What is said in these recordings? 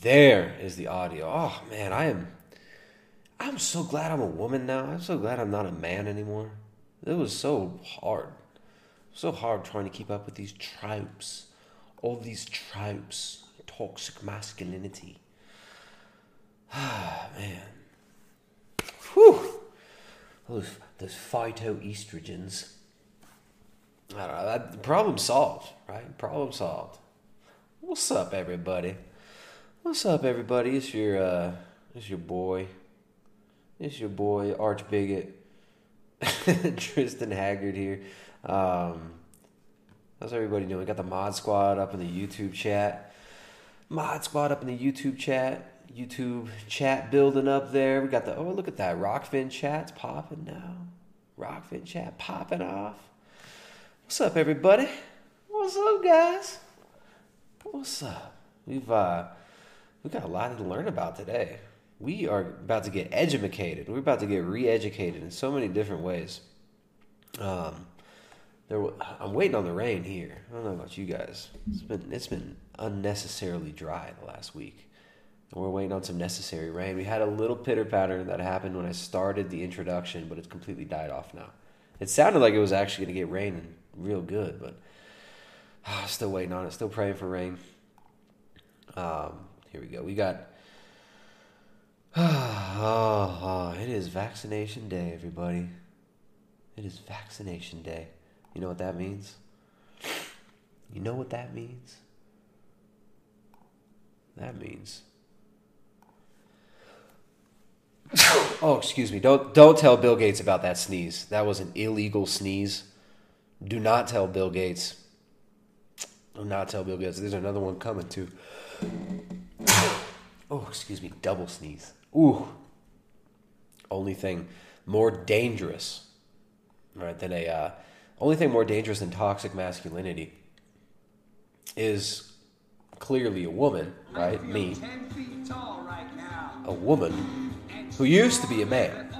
There is the audio. Oh man, I am I'm so glad I'm a woman now. I'm so glad I'm not a man anymore. It was so hard. So hard trying to keep up with these tropes. All these tropes. Toxic masculinity. Ah, man. Whew. Those, those phytoestrogens. I don't know. That, problem solved, right? Problem solved. What's up, everybody? What's up, everybody? It's your, uh, it's your boy. It's your boy, Arch Bigot. Tristan Haggard here. Um, how's everybody doing? We got the Mod Squad up in the YouTube chat. Mod Squad up in the YouTube chat. YouTube chat building up there. We got the oh look at that Rokfin chat's popping now. Rokfin chat popping off. What's up, everybody? What's up, guys? What's up? We've uh we got a lot to learn about today. We are about to get educated. We're about to get re-educated in so many different ways. Um, there, I'm waiting on the rain here. I don't know about you guys. It's been it's been unnecessarily dry the last week. We're waiting on some necessary rain. We had a little pitter patter that happened when I started the introduction, but it's completely died off now. It sounded like it was actually going to get rain real good, but oh, still waiting on it. Still praying for rain. Um, here we go. We got. Oh, oh, it is vaccination day, everybody. It is vaccination day. You know what that means? You know what that means? That means oh, excuse me. Don't don't tell Bill Gates about that sneeze. That was an illegal sneeze. Do not tell Bill Gates. Do not tell Bill Gates. There's another one coming too. Oh, excuse me. Double sneeze. Ooh. Only thing more dangerous, right? Than a uh, only thing more dangerous than toxic masculinity is clearly a woman, right? Me. A woman who used to be a man,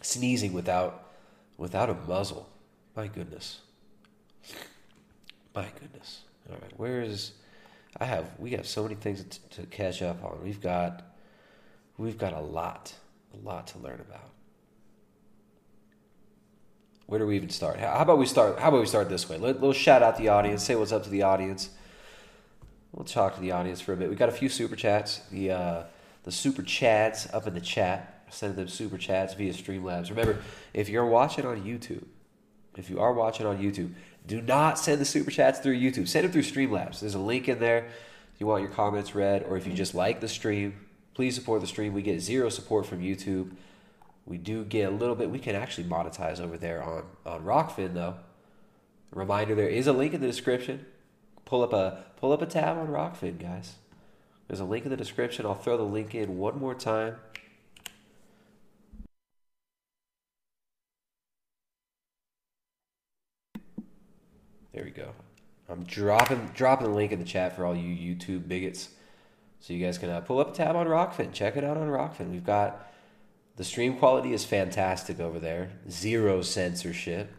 sneezing without without a muzzle. My goodness. My goodness. All right, where is I have we have so many things to, to catch up on. We've got we've got a lot, a lot to learn about. Where do we even start? How about we start? How about we start this way? Let, little shout out the audience. Say what's up to the audience. We'll talk to the audience for a bit. We got a few super chats. The uh, the super chats up in the chat. Send them super chats via Streamlabs. Remember, if you're watching on YouTube, if you are watching on YouTube, do not send the super chats through YouTube. Send them through Streamlabs. There's a link in there. If you want your comments read, or if you just like the stream, please support the stream. We get zero support from YouTube. We do get a little bit. We can actually monetize over there on on Rokfin though. Reminder: there is a link in the description. Pull up a pull up a tab on Rokfin, guys. There's a link in the description. I'll throw the link in one more time. There we go. I'm dropping dropping the link in the chat for all you YouTube bigots, so you guys can uh, pull up a tab on Rokfin. Check it out on Rokfin. We've got the stream quality is fantastic over there. Zero censorship,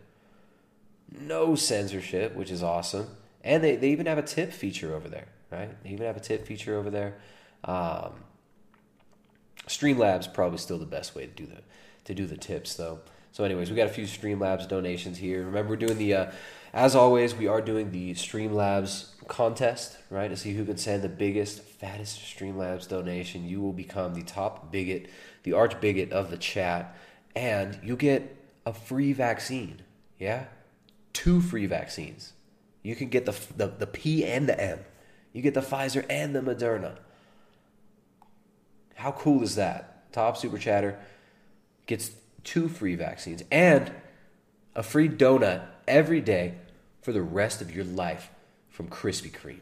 no censorship, which is awesome. And they, they even have a tip feature over there right? They even have a tip feature over there. Um, Streamlabs probably still the best way to do the to do the tips though. So, anyways, we got a few Streamlabs donations here. Remember, we're doing the, uh, as always, we are doing the Streamlabs contest, right? To see who can send the biggest, fattest Streamlabs donation. You will become the top bigot, the arch bigot of the chat, and you get a free vaccine. Yeah, two free vaccines. You can get the the, the P and the M. You get the Pfizer and the Moderna. How cool is that? Top Super Chatter gets two free vaccines and a free donut every day for the rest of your life from Krispy Kreme.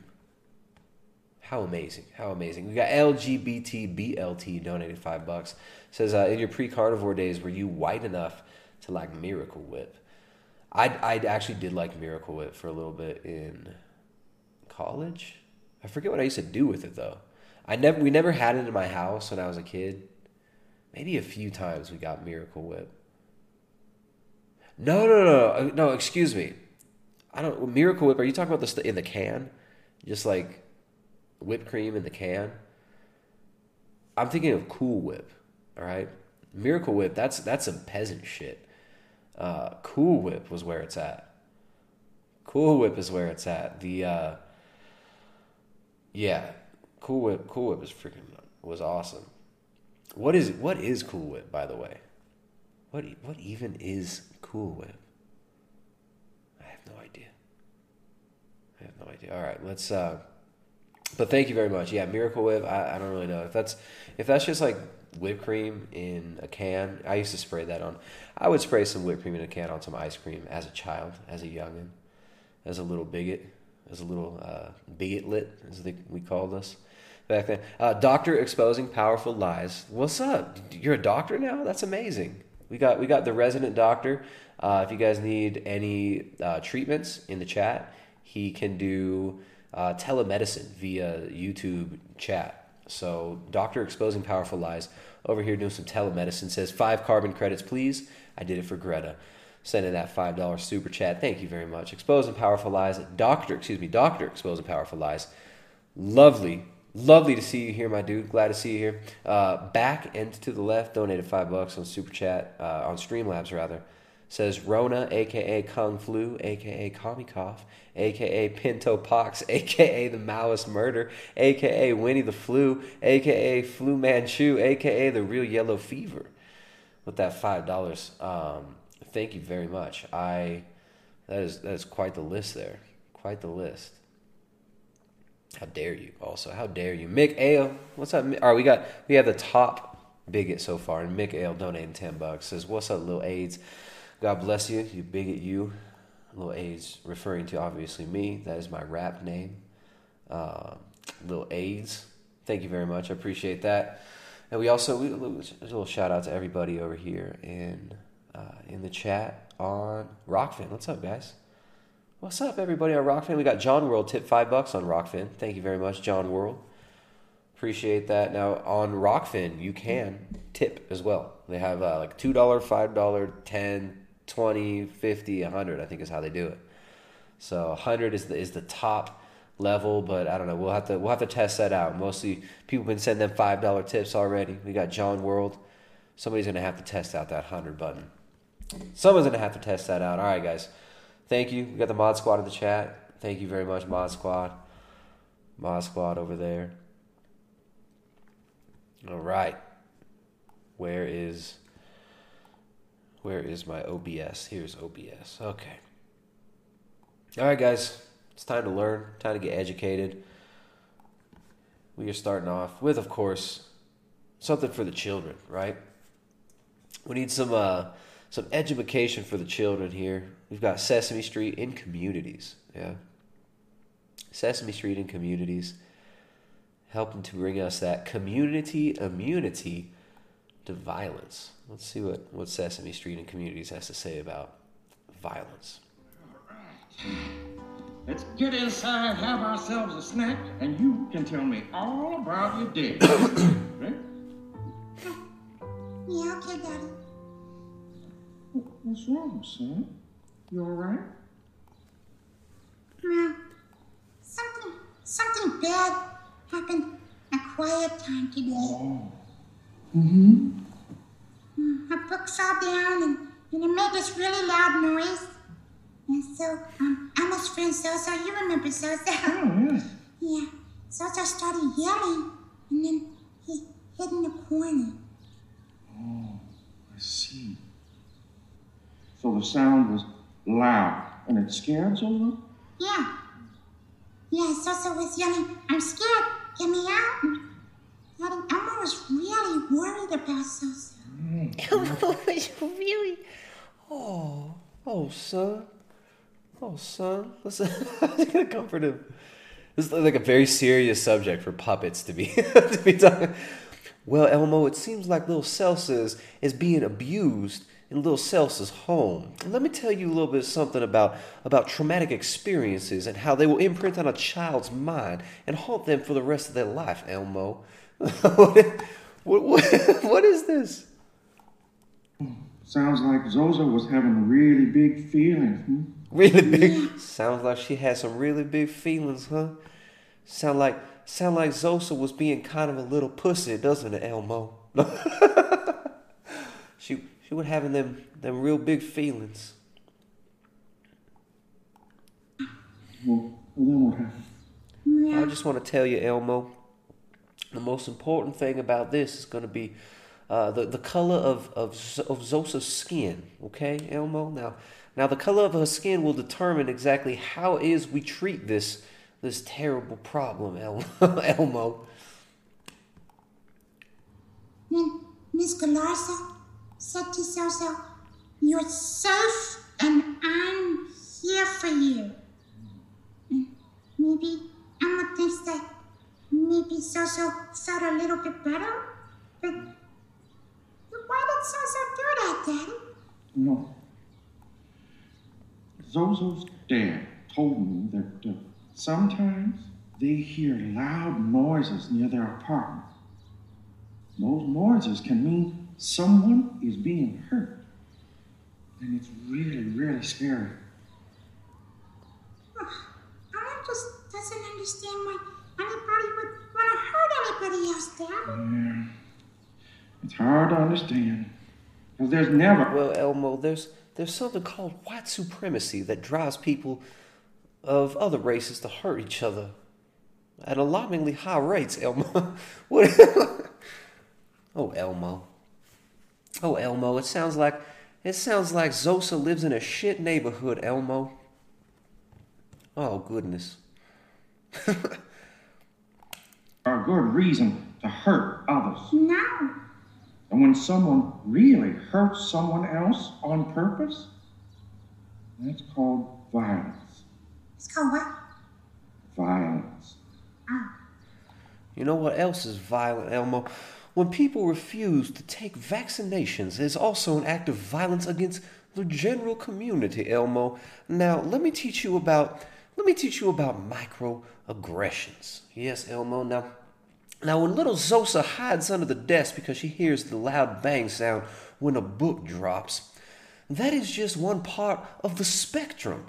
How amazing! How amazing! We got LGBTBLT donated five bucks. Says uh, in your pre-carnivore days, were you white enough to like Miracle Whip? I I actually did like Miracle Whip for a little bit in college. I forget what I used to do with it though. I never we never had it in my house when I was a kid. Maybe a few times we got Miracle Whip. No, no, no, no, no. Excuse me. I don't Miracle Whip. Are you talking about this in the can? Just like whipped cream in the can, I'm thinking of Cool Whip. All right, Miracle Whip. That's that's some peasant shit. Uh, cool Whip was where it's at. Cool Whip is where it's at. The uh, yeah, Cool Whip. Cool Whip is freaking was awesome. What is what is Cool Whip, by the way? What what even is Cool Whip? I have no idea. I have no idea. All right, let's. Uh, but thank you very much. Yeah, Miracle Whip. I, I don't really know if that's if that's just like whipped cream in a can. I used to spray that on. I would spray some whipped cream in a can on some ice cream as a child, as a youngin, as a little bigot, as a little uh, bigotlet, as they, we called us back then. Uh, doctor exposing powerful lies. What's up? You're a doctor now? That's amazing. We got we got the resident doctor. Uh, if you guys need any uh, treatments in the chat, he can do uh, telemedicine via YouTube chat. So, Doctor Exposing Powerful Lies over here doing some telemedicine says five carbon credits, please. I did it for Greta. Sending that $5 super chat. Thank you very much. Exposing Powerful Lies. Doctor, excuse me, Doctor Exposing Powerful Lies. Lovely, lovely to see you here, my dude. Glad to see you here. Uh, back and to the left, donated five bucks on super chat, uh, on Streamlabs rather says Rona, aka Kung Flu, aka Kami aka Pinto Pox, aka the Maoist Murder, aka Winnie the Flu, aka Flu Manchu, aka the Real Yellow Fever. With that five dollars, um, thank you very much. I that is that is quite the list there, quite the list. How dare you? Also, how dare you, Mick Ale? What's up? All right, we got we have the top bigot so far, and Mick Ale donating ten bucks says, "What's up, little AIDS?" God bless you, you bigot, you. Little AIDS referring to obviously me. That is my rap name. Uh, little AIDS. Thank you very much. I appreciate that. And we also we, a little shout out to everybody over here in uh, in the chat on Rokfin. What's up, guys? What's up, everybody on Rokfin? We got John World tip five bucks on Rokfin. Thank you very much, John World. Appreciate that. Now on Rokfin, you can tip as well. They have uh, like two dollar, five dollar, ten, 20, 50, 100, I think is how they do it. So 100 is the, is the top level, but I don't know. We'll have to we'll have to test that out. Mostly people have been sending them five dollar tips already. We got John World. Somebody's gonna have to test out that hundred button. Someone's gonna have to test that out. All right, guys. Thank you. We got the mod squad in the chat. Thank you very much, mod squad. Mod squad over there. All right. Where is where is my OBS? Here's OBS. Okay. All right, guys. It's time to learn, time to get educated. We are starting off with, of course, something for the children, right? We need some uh, some education for the children here. We've got Sesame Street in communities, yeah. Sesame Street in communities, helping to bring us that community immunity to violence. Let's see what, what Sesame Street in Communities has to say about violence. Let's get inside, have ourselves a snack, and you can tell me all about your day. right? Yeah, okay, Daddy. What's wrong, son? You all right? Well, something, something bad happened a quiet time today. Oh. Mm-hmm. My books all down and, and it made this really loud noise. And so, um, Emma's friend Sosa, you remember Sosa? Oh, yeah. yeah. Sosa started yelling and then he hid in the corner. Oh, I see. So the sound was loud and it scared Zola? Yeah. Yeah, Sosa was yelling, I'm scared, get me out. And Emma was really worried about Sosa. Mm-hmm. really? Oh, oh, son. Oh, son. Listen, I'm gonna comfort him. This is like a very serious subject for puppets to be to be talking. Well, Elmo, it seems like little Celsus is being abused in little Celsus' home. And let me tell you a little bit something about about traumatic experiences and how they will imprint on a child's mind and haunt them for the rest of their life. Elmo, what, what, what is this? Sounds like Zosa was having really big feelings. Hmm? Really big. Sounds like she had some really big feelings, huh? Sound like sound like Zosa was being kind of a little pussy, doesn't it, Elmo? she she was having them them real big feelings. Well, well then what happened? I just want to tell you, Elmo, the most important thing about this is going to be uh, the the color of of, of Zosa's skin. Okay, Elmo. Now, now the color of her skin will determine exactly how it is we treat this this terrible problem, El- Elmo. Miss Galarza said to Zozo, You're safe and I'm here for you. Maybe Emma thinks that maybe Zozo felt a little bit better. But why did Zozo do that, Daddy? No. Zozo's dad told me that uh, sometimes they hear loud noises near their apartment. Those noises can mean someone is being hurt. And it's really, really scary. Emma just doesn't understand why anybody would want to hurt anybody else, Daddy. Yeah. It's hard to understand. Because there's never. Well, Elmo, there's there's something called white supremacy that drives people of other races to hurt each other at alarmingly high rates. Elmo, what? oh, Elmo. Oh, Elmo. It sounds like it sounds like Zosa lives in a shit neighborhood. Elmo. Oh goodness. a good reason to hurt others. No. And when someone really hurts someone else on purpose, that's called violence. It's called what? Violence. Ah. You know what else is violent, Elmo? When people refuse to take vaccinations, it's also an act of violence against the general community, Elmo. Now, let me teach you about let me teach you about microaggressions. Yes, Elmo. Now, now when little Zosa hides under the desk because she hears the loud bang sound when a book drops, that is just one part of the spectrum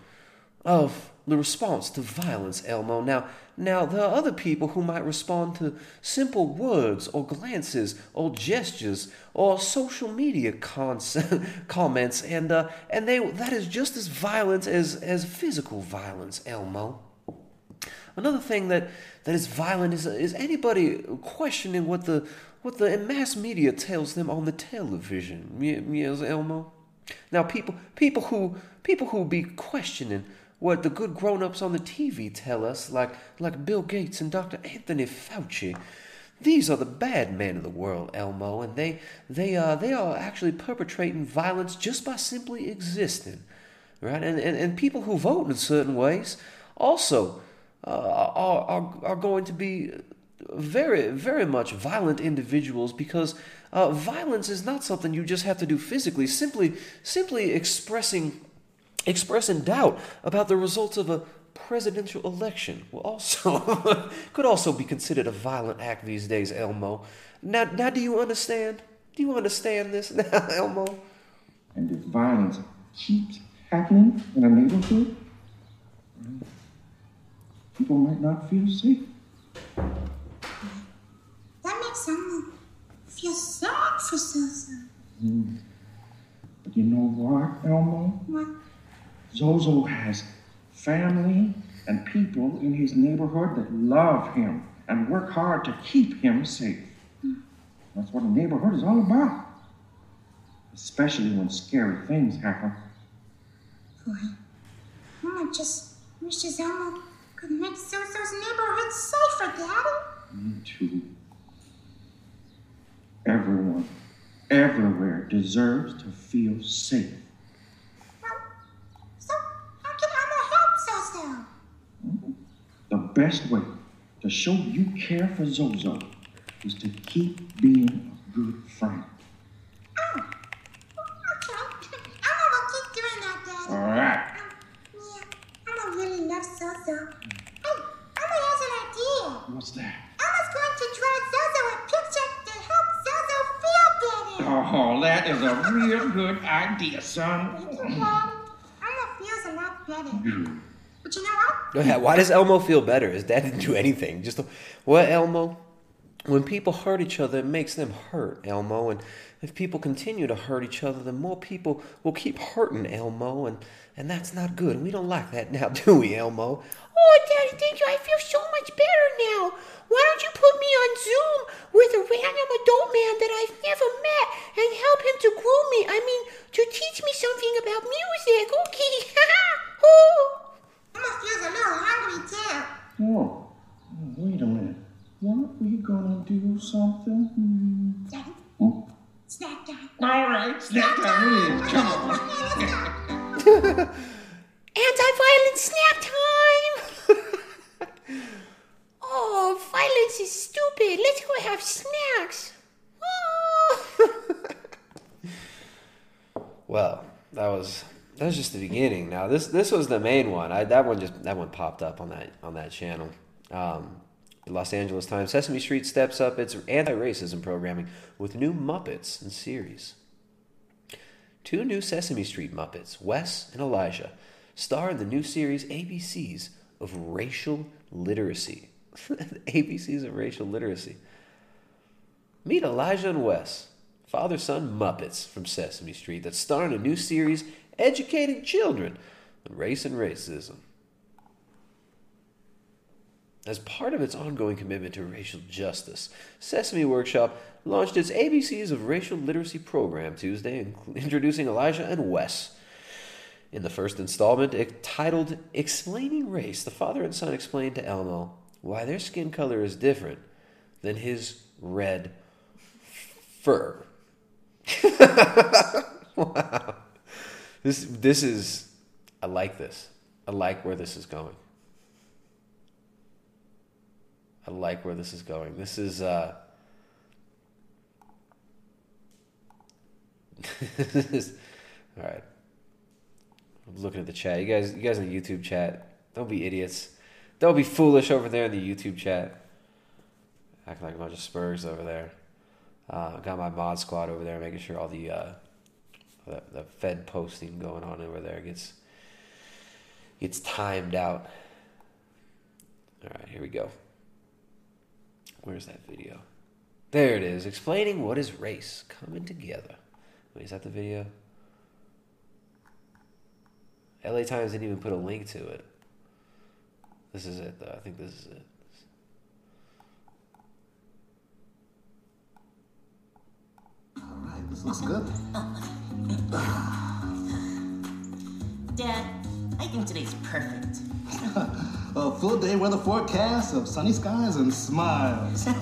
of the response to violence, Elmo. Now, now there are other people who might respond to simple words or glances or gestures or social media cons- comments, and uh, and they that is just as violent as as physical violence, Elmo. Another thing that, that is violent is is anybody questioning what the what the mass media tells them on the television. Ye- Yes, Elmo. Now people people who people who be questioning what the good grown-ups on the TV tell us, like like Bill Gates and Dr. Anthony Fauci. These are the bad men of the world, Elmo, and they they uh they are actually perpetrating violence just by simply existing. Right? And and, and people who vote in certain ways also uh, are, are are going to be very very much violent individuals because uh, violence is not something you just have to do physically. Simply simply expressing expressing doubt about the results of a presidential election will also could also be considered a violent act these days, Elmo. Now, now, do you understand? Do you understand this now, Elmo? And if violence keeps happening in a neighborhood, people might not feel safe. That makes someone feel sad for Zozo. But you know what, Elmo? What? Zozo has family and people in his neighborhood that love him and work hard to keep him safe. Hmm. That's what a neighborhood is all about. Especially when scary things happen. Boy, Mama just wishes Elmo could make Zozo's neighborhood safer, Daddy. Me too. Everyone, everywhere deserves to feel safe. Well, so how can Elmo help Zozo? The best way to show you care for Zozo is to keep being a good friend. Oh, okay. Elmo will keep doing that, Daddy. All right. Um, yeah, Elmo really loves Zozo. Hey, Elmo has an idea. What's that? Elmo's going to draw Zozo a picture to help Zozo feel better. Oh, that is a real good idea, son. Thank you, Daddy. Elmo feels a lot better. But But you know what? Yeah, why does Elmo feel better? His dad didn't do anything. Just what Elmo? When people hurt each other, it makes them hurt, Elmo. And if people continue to hurt each other, then more people will keep hurting Elmo, and and that's not good. We don't like that now, do we, Elmo? Oh, Daddy, thank you. I feel so much better now. Why don't you put me on Zoom with a random adult man that I've never met and help him to groom me? I mean, to teach me something about music. Okay. oh. Elmo feels a little hungry too. Oh, oh, wait a minute. Weren't we gonna do something? Hmm. Daddy, Oh, snack time. All right, snack time it is. Come on. Anti-violence snap time. oh, violence is stupid. Let's go have snacks. Oh. Well, that was that was just the beginning. Now this this was the main one. I that one just that one popped up on that on that channel. Um, the Los Angeles Times Sesame Street steps up its anti-racism programming with new Muppets in series. Two new Sesame Street Muppets, Wes and Elijah, star in the new series ABCs of Racial Literacy. ABCs of Racial Literacy. Meet Elijah and Wes, father son Muppets from Sesame Street, that star in a new series educating children on race and racism. As part of its ongoing commitment to racial justice, Sesame Workshop launched its ABCs of Racial Literacy program Tuesday, introducing Elijah and Wes. In the first installment, it- titled Explaining Race, the father and son explain to Elmo why their skin color is different than his red fur. wow. This this is I like this. I like where this is going. I like where this is going. This is uh all right. I'm looking at the chat. You guys you guys in the YouTube chat, don't be idiots. Don't be foolish over there in the YouTube chat. Acting like a bunch of Spurs over there. Uh, got my mod squad over there, making sure all the uh, the, the Fed posting going on over there gets gets timed out. All right, here we go. Where's that video? There it is, explaining what is race coming together. Wait, is that the video? LA Times didn't even put a link to it. This is it, though. I think this is it. All right, this looks good. Dad, I think today's perfect. A full day weather forecast of sunny skies and smiles.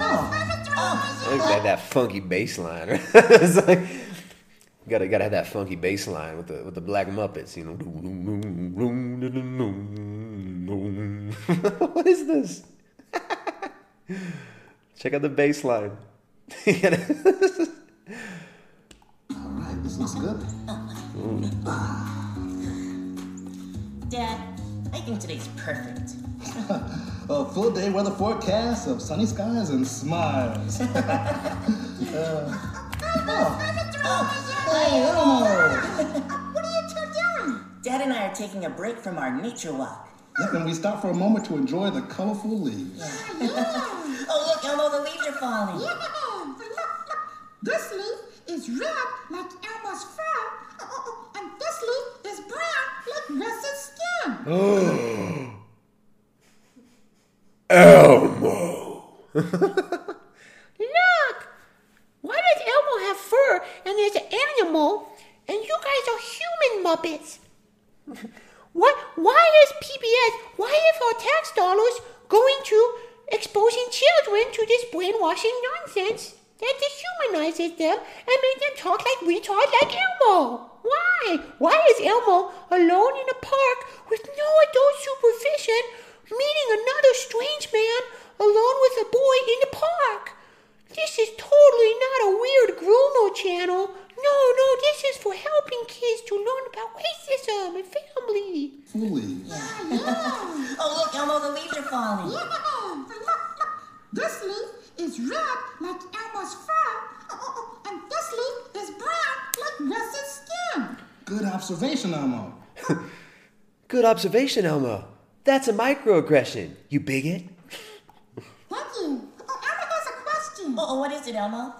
Uh, Look oh, at oh. that funky bass line. right? it's like you gotta gotta have that funky bass line with the with the black Muppets, you know. what is this? Check out the bass line. All right, this looks good. Mm. Ah. Dad, I think today's perfect. A full day weather forecast of sunny skies and smiles. Uh, oh. Hey, Elmo! What are you two doing? Dad and I are taking a break from our nature walk. Yep, and we stop for a moment to enjoy the colorful leaves. Oh, look, Elmo, the leaves are falling. Yeah, look, look. This leaf is red like Elmo's fur, this leaf is brown like Wes's skin. Elmo. Look! Why does Elmo have fur and there's an animal and you guys are human Muppets? What? Why is PBS, why is our tax dollars going to exposing children to this brainwashing nonsense that dehumanizes them and make them talk like retards like Elmo? Why? Why is Elmo alone in a park with no adult supervision meeting another strange man alone with a boy in the park? This is totally not a weird groomer channel. No, no, this is for helping kids to learn about racism and family. Full leaves. Oh, look, Elmo, the leaves are falling. Yeah, but look, look. This leaf is red like Elmo's fur, and this leaf is brown like Wes's skin. Good observation, Elmo. Good observation, Elmo. That's a microaggression, you bigot. Thank you. Oh, Elmo has a question. Oh, oh, what is it, Elmo? Elmo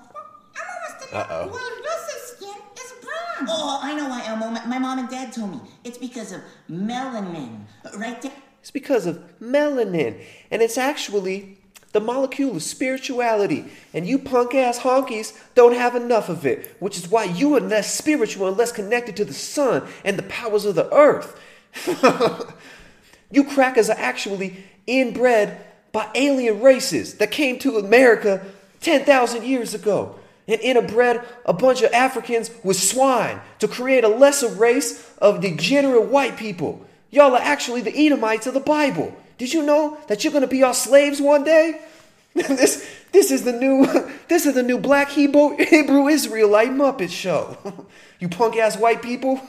wants to know Uh-oh. why Lucy's skin is brown. Oh, I know why, Elmo. My, my mom and dad told me. It's because of melanin. Right there. It's because of melanin, and it's actually the molecule of spirituality. And you punk ass honkies don't have enough of it, which is why you are less spiritual and less connected to the sun and the powers of the earth. you crackers are actually inbred by alien races that came to America 10,000 years ago and interbred a bunch of Africans with swine to create a lesser race of degenerate white people. Y'all are actually the Edomites of the Bible. Did you know that you're going to be our slaves one day? this, this is the new, this is the new Black Hebrew, Hebrew Israelite Muppet show. you punk ass white people.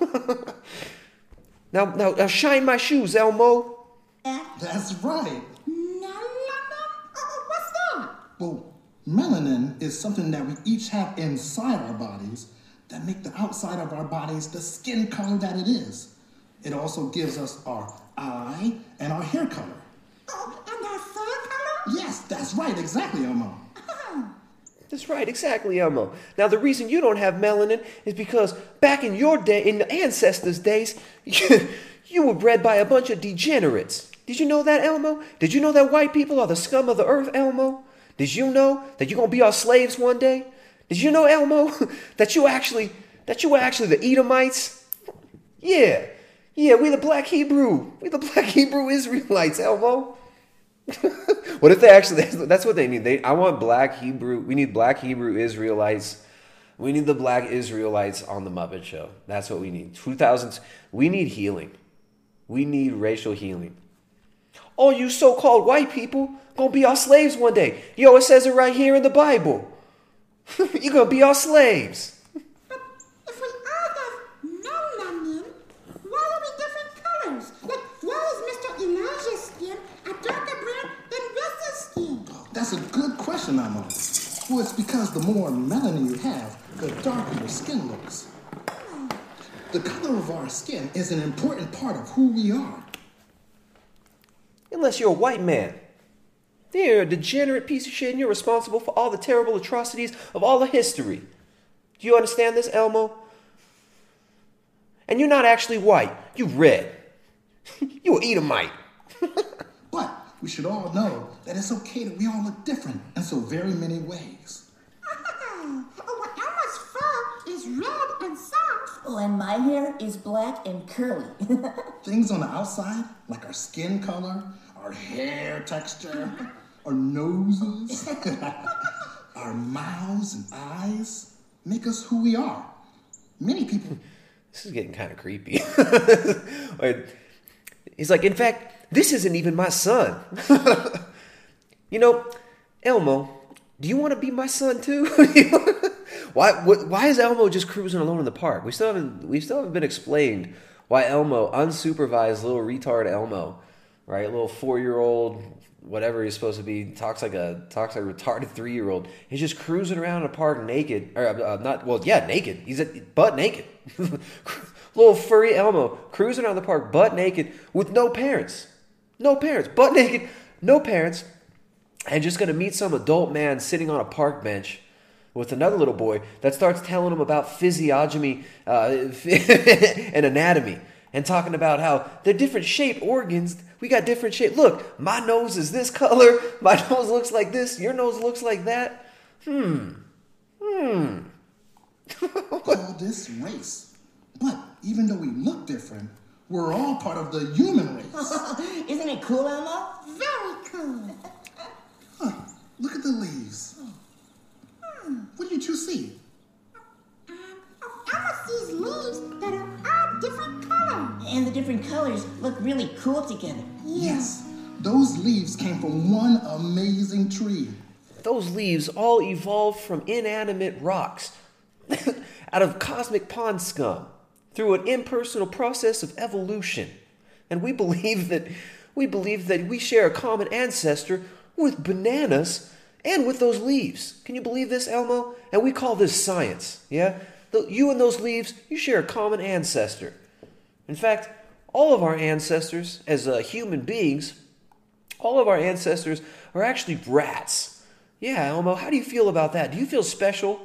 now, now, now, shine my shoes, Elmo. That's right. Melanin? What's that? Well, melanin is something that we each have inside our bodies that make the outside of our bodies the skin color that it is. It also gives us our eye and our hair color. Oh, and our fur color? Yes, that's right, exactly, Elmo. Oh. That's right, exactly, Elmo. Now, the reason you don't have melanin is because back in your day, in the ancestors' days, you were bred by a bunch of degenerates. Did you know that, Elmo? Did you know that white people are the scum of the earth, Elmo? Did you know that you're gonna be our slaves one day? Did you know, Elmo, that you actually that you were actually the Edomites? Yeah, yeah, we the Black Hebrew, we the Black Hebrew Israelites, Elmo. what if they actually? That's what they need. They, I want black Hebrew. We need black Hebrew Israelites. We need the black Israelites on the Muppet Show. That's what we need. Two thousands. We need healing. We need racial healing. All you so-called white people gonna be our slaves one day. Yo, it says it right here in the Bible. You're gonna be our slaves. But if we all have melanin, why are we different colors? Like, why is Mr. Elijah's skin a darker brown than Russell's skin? That's a good question, Elmo. Well, it's because the more melanin you have, the darker your skin looks. The color of our skin is an important part of who we are. Unless you're a white man. You're a degenerate piece of shit and you're responsible for all the terrible atrocities of all of history. Do you understand this, Elmo? And you're not actually white. you're red. you an Edomite. But we should all know that it's okay that we all look different in so very many ways. Oh, well, Elmo's fur is red and soft. Oh, and my hair is black and curly. Things on the outside, like our skin color, our hair texture, our noses, our mouths and eyes, make us who we are. Many people This is getting kind of creepy. Wait, He's like, in fact, this isn't even my son. you know, Elmo, do you want to be my son too? why? Why is Elmo just cruising alone in the park? We still haven't. We still haven't been explained why Elmo, unsupervised little retard Elmo, right, little four-year-old, whatever he's supposed to be, talks like a talks like a retarded three-year-old. He's just cruising around in a park naked, or uh, not? Well, yeah, naked. He's a, butt naked. little furry Elmo cruising around the park butt naked with no parents. No parents. Butt naked, no parents. And just gonna meet some adult man sitting on a park bench with another little boy that starts telling him about physiognomy uh, and anatomy and talking about how they're different shaped organs. We got different shape. Look, my nose is this color. My nose looks like this. Your nose looks like that. Hmm. Hmm. call this race. But even though we look different, we're all part of the human race. Isn't it cool, Elmo? Very cool. Huh, look at the leaves. What do you two see? Um, Elmo sees leaves that are all different colors. And the different colors look really cool together. Yes, those leaves came from one amazing tree. Those leaves all evolved from inanimate rocks out of cosmic pond scum through an impersonal process of evolution. And we believe that we believe that we share a common ancestor with bananas and with those leaves. Can you believe this, Elmo? And we call this science. Yeah? You and those leaves, you share a common ancestor. In fact, all of our ancestors, as uh, human beings, all of our ancestors are actually brats. Yeah, Elmo, how do you feel about that? Do you feel special?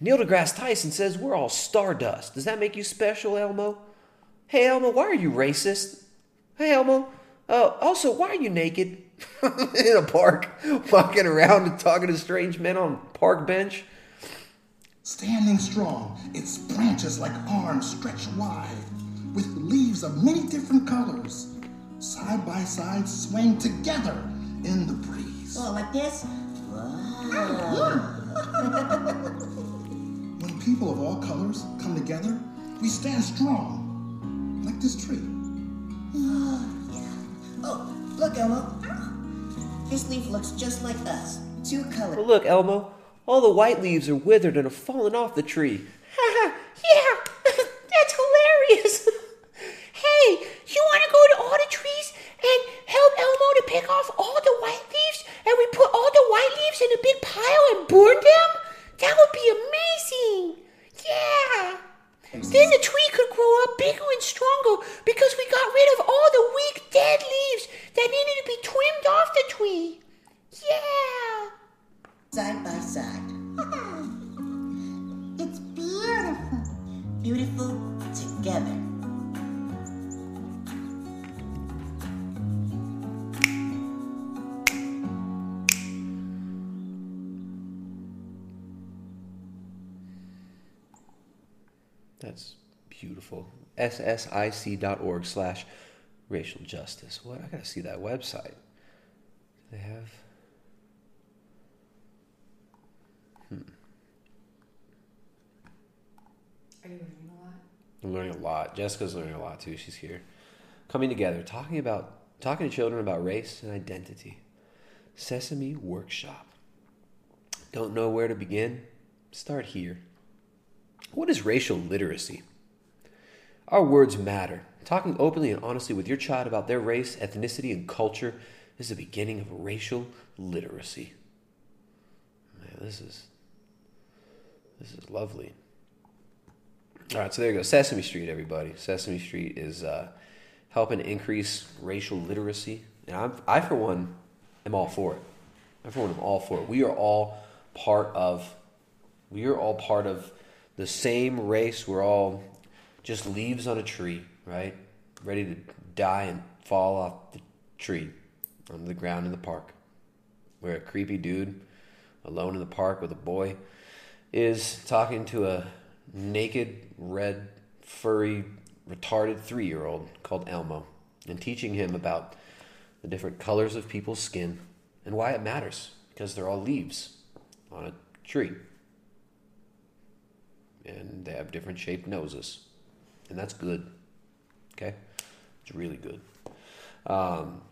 Neil deGrasse Tyson says we're all stardust. Does that make you special, Elmo? Hey, Elmo, why are you racist? Hey, Elmo. Uh, also, why are you naked in a park, walking around and talking to strange men on a park bench? Standing strong, its branches like arms stretched wide, with leaves of many different colors, side by side swaying together in the breeze. Oh, like this? When people of all colors come together, we stand strong, like this tree. Oh, yeah. Oh, look, Elmo. This leaf looks just like us. Two colors. Well, look, Elmo, all the white leaves are withered and have fallen off the tree. Ha ha! yeah, ssic.org slash racial justice. What? I gotta see that website. Do They have. Hmm. Are you learning a lot? I'm learning a lot. Jessica's learning a lot too. She's here. Coming together, talking about talking to children about race and identity. Sesame Workshop. Don't know where to begin? Start here. What is racial literacy? Our words matter. Talking openly and honestly with your child about their race, ethnicity, and culture is the beginning of racial literacy. Man, this is this is lovely. All right, so there you go. Sesame Street, everybody. Sesame Street is uh, helping increase racial literacy, and I'm, I, for one, am all for it. I, for one, am all for it. We are all part of. We are all part of the same race. We're all just leaves on a tree, right? Ready to die and fall off the tree on the ground in the park. Where a creepy dude alone in the park with a boy is talking to a naked, red, furry, retarded three year old called Elmo and teaching him about the different colors of people's skin and why it matters because they're all leaves on a tree. And they have different shaped noses. And that's good. Okay? It's really good. Um,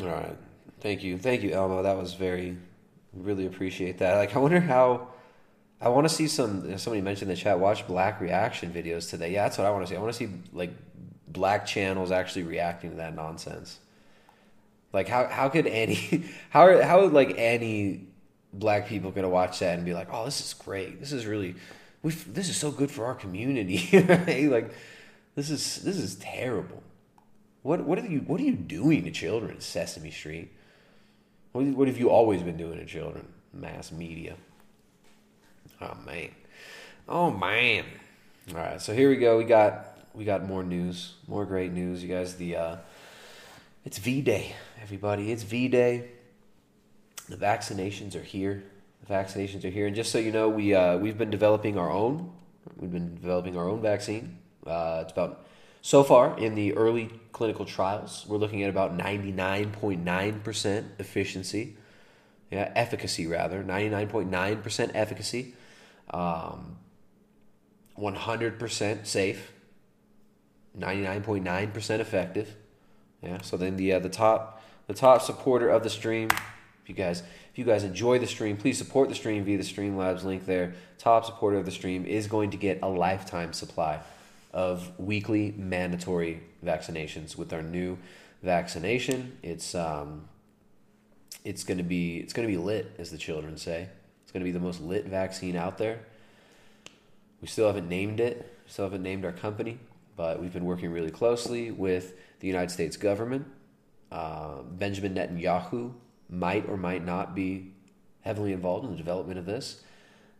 all right. Thank you. Thank you, Elmo. That was very, really appreciate that. Like, I wonder how. I want to see some. Somebody mentioned in the chat. Watch black reaction videos today. Yeah, that's what I want to see. I want to see like black channels actually reacting to that nonsense. Like how how could any how are, how would like any black people gonna watch that and be like, oh, this is great. This is really we this is so good for our community. right? Like this is this is terrible. What what are you what are you doing to children? Sesame Street. What what have you always been doing to children? Mass media. Oh man. Oh man. All right, so here we go. We got we got more news, more great news, you guys. The uh, it's V Day, everybody. It's V Day. The vaccinations are here. Vaccinations are here, and just so you know, we uh, we've been developing our own. We've been developing our own vaccine. Uh, it's about so far in the early clinical trials, we're looking at about ninety nine point nine percent efficiency. Yeah, efficacy rather, ninety nine point nine percent efficacy. Um, 100% safe, 99.9% effective. Yeah. So then the uh, the top the top supporter of the stream, if you guys if you guys enjoy the stream, please support the stream via the Streamlabs link there. Top supporter of the stream is going to get a lifetime supply of weekly mandatory vaccinations with our new vaccination. It's um it's going to be it's to be lit as the children say. It's going to be the most lit vaccine out there. We still haven't named it. We Still haven't named our company, but we've been working really closely with the United States government. Uh, Benjamin Netanyahu might or might not be heavily involved in the development of this.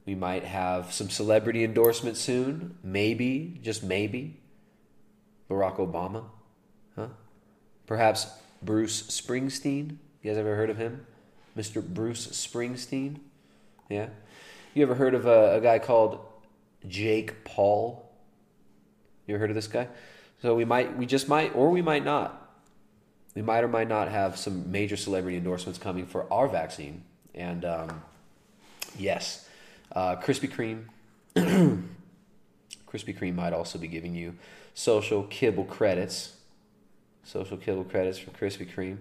We might have some celebrity endorsement soon. Maybe, just maybe, Barack Obama. Huh? Perhaps Bruce Springsteen. You guys ever heard of him? Mr. Bruce Springsteen? Yeah. You ever heard of a, a guy called Jake Paul? You ever heard of this guy? So we might, we just might, or we might not. We might or might not have some major celebrity endorsements coming for our vaccine. And um, yes, uh, Krispy Kreme. Krispy Kreme might also be giving you social kibble credits. Social kibble credits from Krispy Kreme.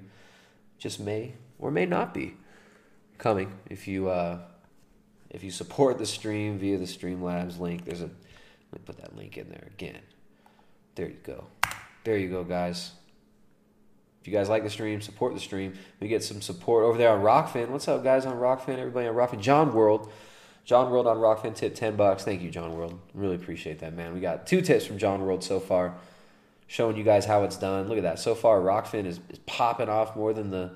Just may or may not be coming if you uh, if you support the stream via the Streamlabs link. There's a let me put that link in there again. There you go. There you go, guys. If you guys like the stream, support the stream. We get some support over there on Rokfin. What's up, guys, on Rokfin? Everybody on Rokfin. John World. John World on Rokfin tip 10 bucks. Thank you, John World. Really appreciate that, man. We got two tips from John World so far, showing you guys how it's done. Look at that. So far, Rokfin is, is popping off more than the.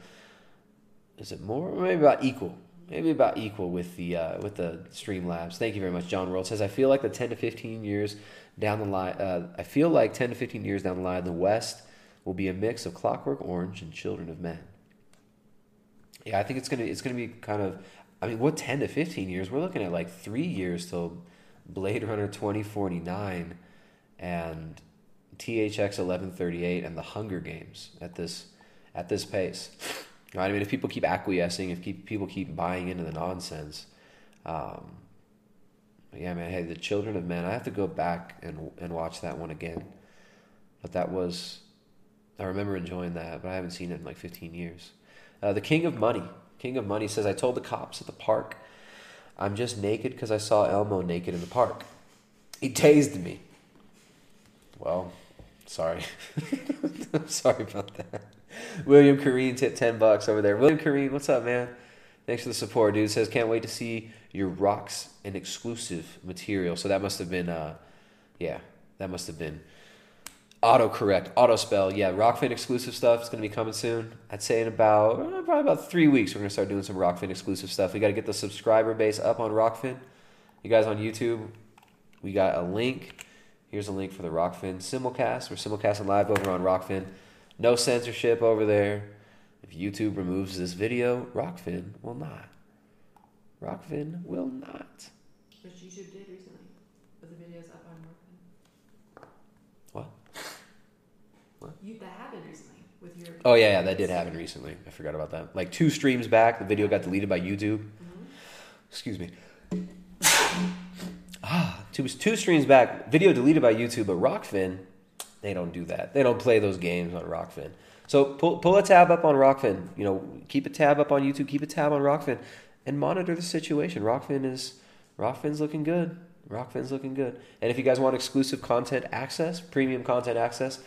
Is it more? Maybe about equal. Maybe about equal with the uh, with the Streamlabs. Thank you very much, John World says. I feel like the 10 to 15 years down the line. Uh, I feel like 10 to 15 years down the line, the West will be a mix of Clockwork Orange and Children of Men. Yeah, I think it's gonna it's gonna be kind of. I mean, what ten to fifteen years? We're looking at like three years till Blade Runner twenty forty nine, and THX eleven thirty eight, and the Hunger Games at this at this pace. I mean, if people keep acquiescing, if keep, people keep buying into the nonsense, um, yeah, man. Hey, the Children of Men. I have to go back and and watch that one again. But that was, I remember enjoying that, but I haven't seen it in like 15 years. Uh, the King of Money. King of Money says, I told the cops at the park, I'm just naked because I saw Elmo naked in the park. He tased me. Well, sorry. I'm sorry about that. William Kareen tipped 10 bucks over there. William Kareen, what's up, man? Thanks for the support, dude. Says, can't wait to see your rocks and exclusive material. So that must have been, uh, yeah, that must have been autocorrect, auto spell. Yeah, Rokfin exclusive stuff is going to be coming soon. I'd say in about uh, probably about three weeks, we're going to start doing some Rokfin exclusive stuff. We got to get the subscriber base up on Rokfin. You guys on YouTube, we got a link. Here's a link for the Rokfin simulcast. We're simulcasting live over on Rokfin. No censorship over there. If YouTube removes this video, Rokfin will not. Rokfin will not. Which YouTube did recently. But the videos up on Rokfin. What? What? You, that happened recently with your. Oh yeah, yeah, that did happen recently. I forgot about that. Like two streams back, the video got deleted by YouTube. Excuse me. ah, two two streams back, video deleted by YouTube, but Rokfin, they don't do that. They don't play those games on Rokfin. So pull pull a tab up on Rokfin. You know, keep a tab up on YouTube. Keep a tab on Rokfin, and monitor the situation. Rokfin is Rokfin's looking good. Rokfin's looking good. And if you guys want exclusive content access, premium content access,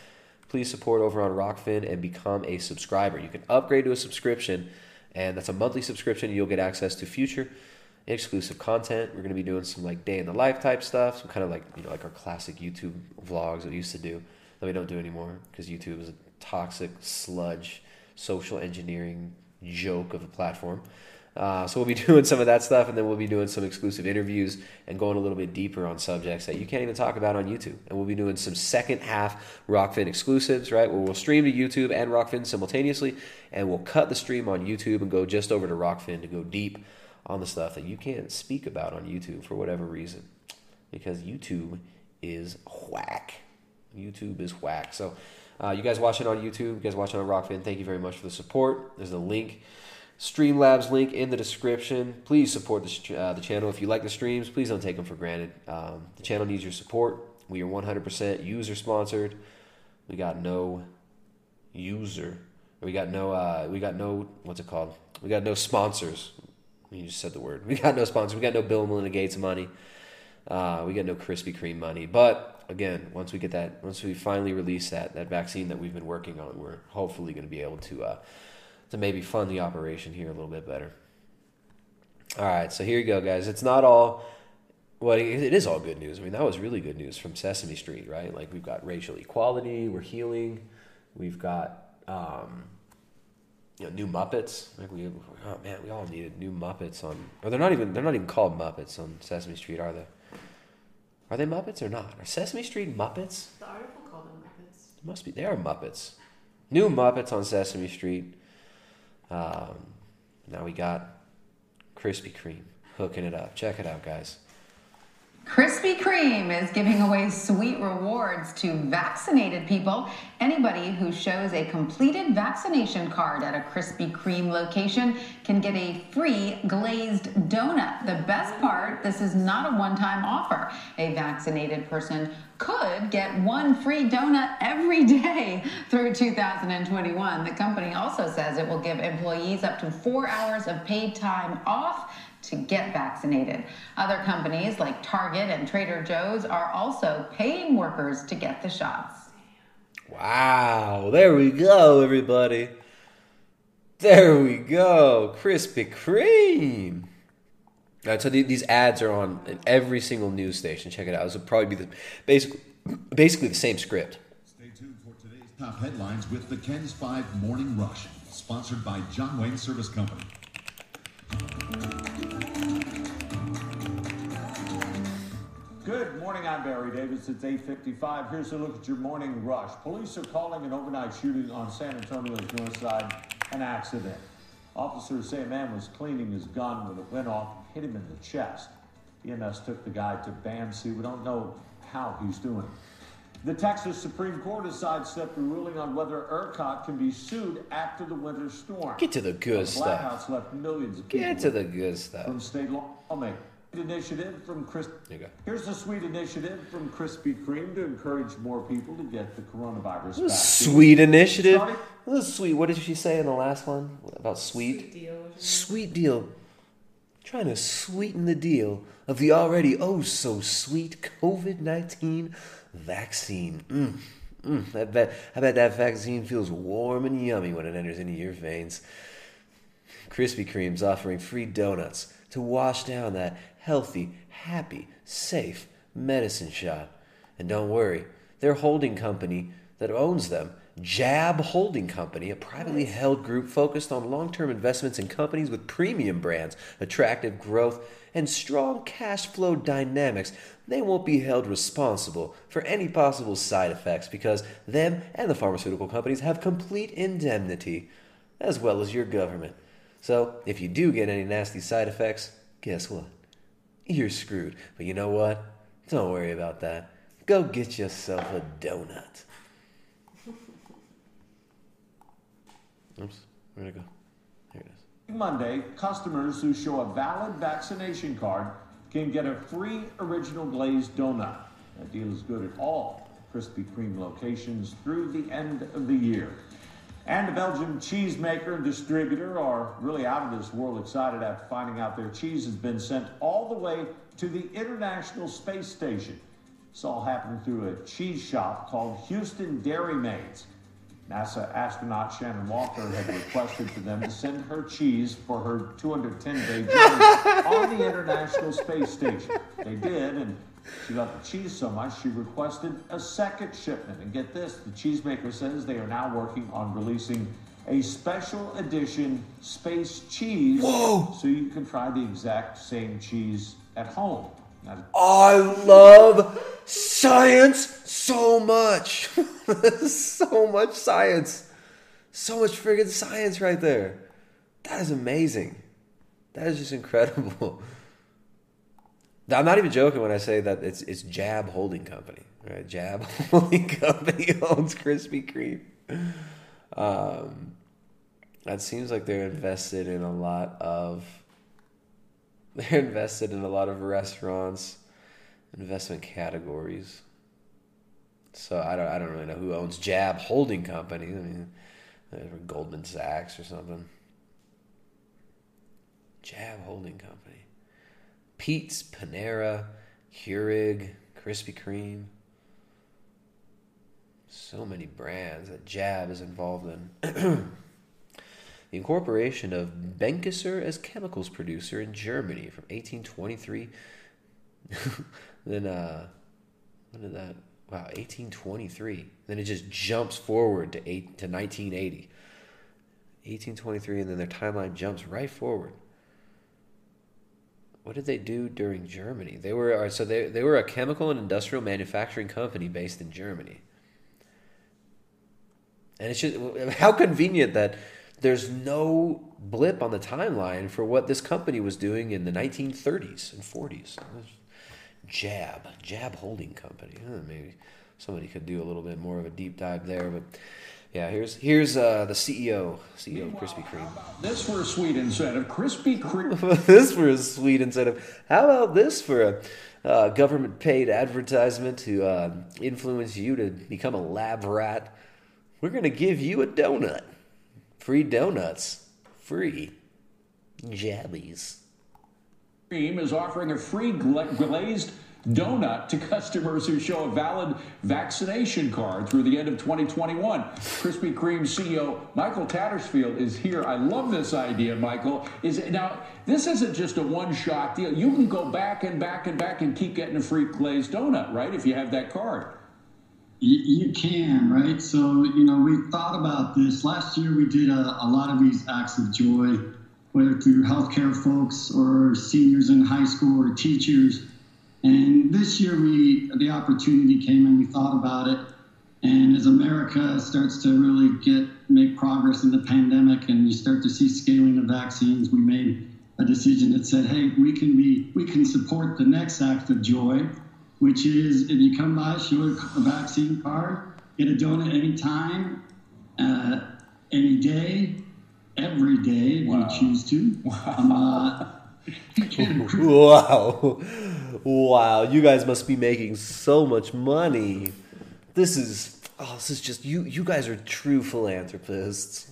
please support over on Rokfin and become a subscriber. You can upgrade to a subscription, and that's a monthly subscription. You'll get access to future exclusive content. We're going to be doing some like day in the life type stuff, some kind of like you know like our classic YouTube vlogs that we used to do that we don't do anymore because YouTube is a toxic sludge, social engineering joke of a platform. Uh, so we'll be doing some of that stuff, and then we'll be doing some exclusive interviews and going a little bit deeper on subjects that you can't even talk about on YouTube. And we'll be doing some second half Rokfin exclusives, right? Where we'll stream to YouTube and Rokfin simultaneously, and we'll cut the stream on YouTube and go just over to Rokfin to go deep on the stuff that you can't speak about on YouTube for whatever reason, because YouTube is whack. YouTube is whack. So. Uh, you guys watching on YouTube, you guys watching on Rokfin, thank you very much for the support. There's a link Streamlabs link in the description. Please support the, uh, the channel. If you like the streams, please don't take them for granted. Um, the channel needs your support. We are 100% user sponsored. We got no user. We got no. Uh, we got no. What's it called? We got no sponsors. You just said the word. We got no sponsors. We got no Bill and Melinda Gates money. Uh, we got no Krispy Kreme money. But again, once we get that, once we finally release that that vaccine that we've been working on, we're hopefully going to be able to uh, to maybe fund the operation here a little bit better. All right, so here you go, guys. It's not all well, it is all good news. I mean, that was really good news from Sesame Street, right? Like we've got racial equality, we're healing, we've got um, you know new Muppets. Like we, oh man, we all needed new Muppets on. Or they're not even they're not even called Muppets on Sesame Street, are they? Are they Muppets or not? Are Sesame Street Muppets? The article called them Muppets. It must be. They are Muppets. New Muppets on Sesame Street. Um, now we got Krispy Kreme hooking it up. Check it out, guys. Krispy Kreme is giving away sweet rewards to vaccinated people. Anybody who shows a completed vaccination card at a Krispy Kreme location can get a free glazed donut. The best part, this is not a one-time offer. A vaccinated person could get one free donut every day through 2021. The company also says it will give employees up to four hours of paid time off to get vaccinated. Other companies like Target and Trader Joe's are also paying workers to get the shots. Wow, there we go, everybody. There we go, Krispy Kreme. All right, so the, these ads are on in every single news station. Check it out. This will probably be the basically basically the same script. Stay tuned for today's top headlines with the KENS 5 Morning Rush, sponsored by John Wayne Service Company. Good morning, I'm Barry Davis. It's 8.55. Here's a look at your morning rush. Police are calling an overnight shooting on San Antonio's north side an accident. Officers say a man was cleaning his gun when it went off and hit him in the chest. EMS took the guy to BAMC. We don't know how he's doing. The Texas Supreme Court has sidestepped a ruling on whether ERCOT can be sued after the winter storm. Get to the good The stuff. Blackouts left millions of people Get to the good stuff. from state lawmakers. Initiative from Chris. There. Here's a sweet initiative from Krispy Kreme to encourage more people to get the coronavirus vaccine. Sweet initiative. Starting- This is sweet. What did she say in the last one about sweet? Sweet deal. Sweet deal. Trying to sweeten the deal of the already oh so sweet COVID 19 vaccine. Mm, mm, I, bet, I bet that vaccine feels warm and yummy when it enters into your veins. Krispy Kreme's offering free donuts to wash down that healthy, happy, safe medicine shot. And don't worry, their holding company that owns them, Jab Holding Company, a privately held group focused on long term investments in companies with premium brands, attractive growth, and strong cash flow dynamics, they won't be held responsible for any possible side effects because them and the pharmaceutical companies have complete indemnity, as well as your government. So, if you do get any nasty side effects, guess what? You're screwed. But you know what? Don't worry about that. Go get yourself a donut. Oops, where'd it go? Here it is. Monday, customers who show a valid vaccination card can get a free original glazed donut. That deal is good at all Krispy Kreme locations through the end of the year. And a Belgian cheesemaker and distributor are really out of this world excited after finding out their cheese has been sent all the way to the International Space Station. It's all happening through a cheese shop called Houston Dairy Maids. NASA astronaut Shannon Walker had requested for them to send her cheese for her 210 day journey on the International Space Station. They did, and she loved the cheese so much she requested a second shipment. And get this the cheesemaker says they are now working on releasing a special edition space cheese Whoa. so you can try the exact same cheese at home. Now, I love science so much. so much science. So much friggin' science right there. That is amazing. That is just incredible. I'm not even joking when I say that it's it's Jab Holding Company, right? Jab Holding Company owns Krispy Kreme. Um, that seems like they're invested in a lot of they're invested in a lot of restaurants, investment categories. So I don't I don't really know who owns Jab Holding Company. I mean, Goldman Sachs or something. Jab Holding Company. Peet's, Panera, Keurig, Krispy Kreme. So many brands that Jab is involved in. the incorporation of Benckiser as chemicals producer in Germany from 1823 then uh, when did that? Wow, 1823. Then it just jumps forward to eight to 1980. 1823, and then their timeline jumps right forward. What did they do during Germany? They were uh, so they they were a chemical and industrial manufacturing company based in Germany. And it's just how convenient that there's no blip on the timeline for what this company was doing in the 1930s and 40s. Jab, Jab Holding Company. Maybe somebody could do a little bit more of a deep dive there, but yeah, here's here's uh, the CEO, CEO of Krispy Kreme. This for a sweet incentive. Krispy Kreme. this for a sweet incentive. How about this for a uh, government paid advertisement to uh, influence you to become a lab rat? We're going to give you a donut. Free donuts. Free. Jabbies. Kreme is offering a free gla- glazed donut to customers who show a valid vaccination card through the end of 2021. Krispy Kreme CEO Michael Tattersfield is here. I love this idea, Michael. Is now this isn't just a one-shot deal. You can go back and back and back and keep getting a free glazed donut, right? If you have that card. You, you can, right? So, you know, we thought about this. Last year, we did a, a lot of these acts of joy, whether through healthcare folks or seniors in high school or teachers. And this year, we the opportunity came and we thought about it. And as America starts to really get make progress in the pandemic, and you start to see scaling of vaccines, we made a decision that said, "Hey, we can be we can support the next act of joy." which is if you come by, show a vaccine card, get a donut anytime, uh, any day, every day if Wow. you choose to. Um, uh, wow. Wow. You guys must be making so much money. This is oh, this is just you you guys are true philanthropists.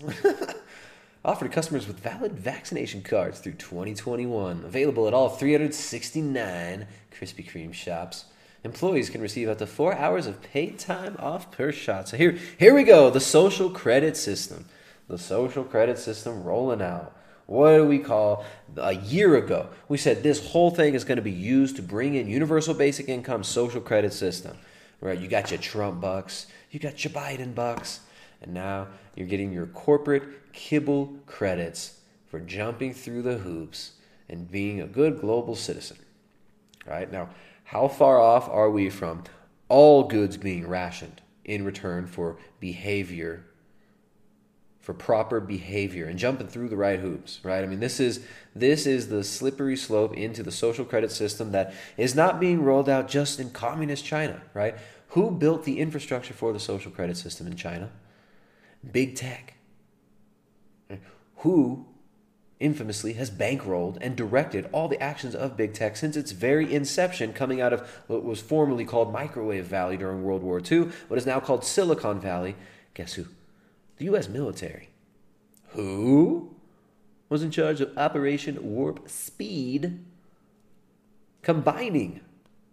Offered to customers with valid vaccination cards through 2021. Available at all 369 Krispy Kreme shops. Employees can receive up to four hours of paid time off per shot. So here, here we go. The social credit system. The social credit system rolling out. What do we call a year ago? We said this whole thing is going to be used to bring in universal basic income social credit system. Right? You got your Trump bucks, you got your Biden bucks, and now you're getting your corporate kibble credits for jumping through the hoops and being a good global citizen. Right? Now, how far off are we from all goods being rationed in return for behavior for proper behavior and jumping through the right hoops right? I mean this is this is the slippery slope into the social credit system that is not being rolled out just in communist china right? Who built the infrastructure for the social credit system in china? Big tech. Who infamously has bankrolled and directed all the actions of big tech since its very inception, coming out of what was formerly called Microwave Valley during World War II, what is now called Silicon Valley. Guess who? The U.S. military. Who was in charge of Operation Warp Speed, combining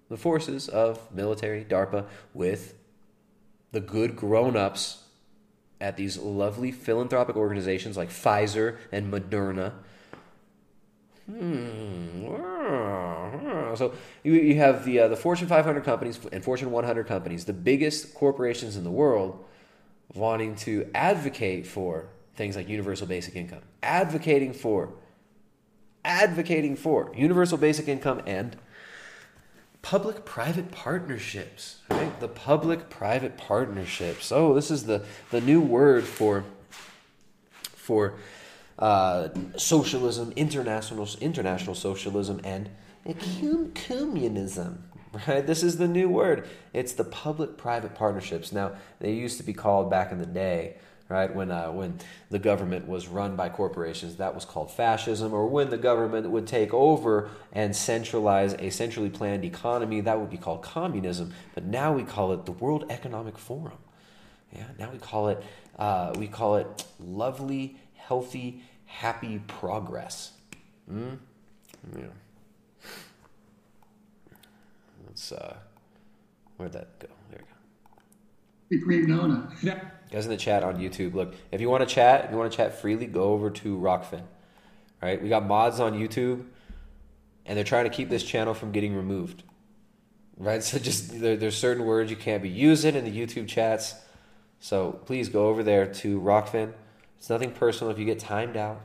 the forces of military, DARPA, with the good grown ups at these lovely philanthropic organizations like Pfizer and Moderna. Hmm. So you, you have the uh, the Fortune 500 companies and Fortune 100 companies, the biggest corporations in the world, wanting to advocate for things like universal basic income, advocating for, advocating for universal basic income and public private partnerships right? The public private partnerships. Oh this is the the new word for for uh, socialism international international socialism and communism right this is the new word it's the public private partnerships now they used to be called back in the day right? When uh, when the government was run by corporations, that was called fascism. Or when the government would take over and centralize a centrally planned economy, that would be called communism. But now we call it the World Economic Forum. Yeah, now we call it uh, we call it lovely, healthy, happy progress. Mm? Yeah. Let's uh, where'd that go? There we go. Krispy Kreme donut. Yeah. Guys in the chat on YouTube, look, if you want to chat, if you want to chat freely, go over to Rokfin. Right? We got mods on YouTube, and they're trying to keep this channel from getting removed. right? So just there, there's certain words you can't be using in the YouTube chats. So please go over there to Rokfin. It's nothing personal if you get timed out,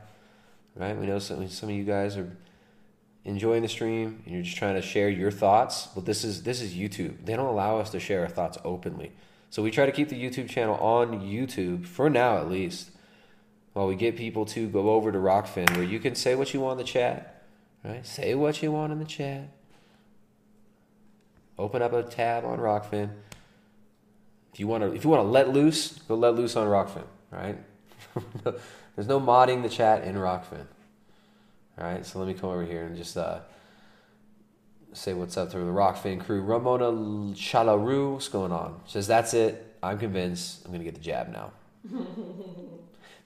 right? We know some some of you guys are enjoying the stream and you're just trying to share your thoughts. But this is this is YouTube. They don't allow us to share our thoughts openly. So we try to keep the YouTube channel on YouTube for now at least. While we get people to go over to Rokfin where you can say what you want in the chat. Right? Say what you want in the chat. Open up a tab on Rokfin. If you want to if you want to let loose, go let loose on Rokfin, right? There's no modding the chat in Rokfin. All right, so let me come over here and just uh, say what's up to the Rokfin crew. Ramona Chalaru, what's going on? Says that's it. I'm convinced. I'm gonna get the jab now.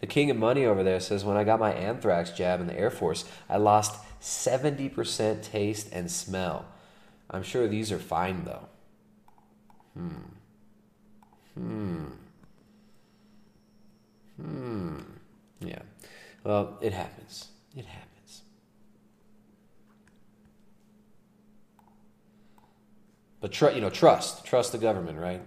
the King of Money over there says when I got my anthrax jab in the Air Force, I lost 70% taste and smell. I'm sure these are fine though. Hmm. Hmm. Hmm. Yeah. Well, it happens. It happens. But tr- you know, trust, trust the government, right?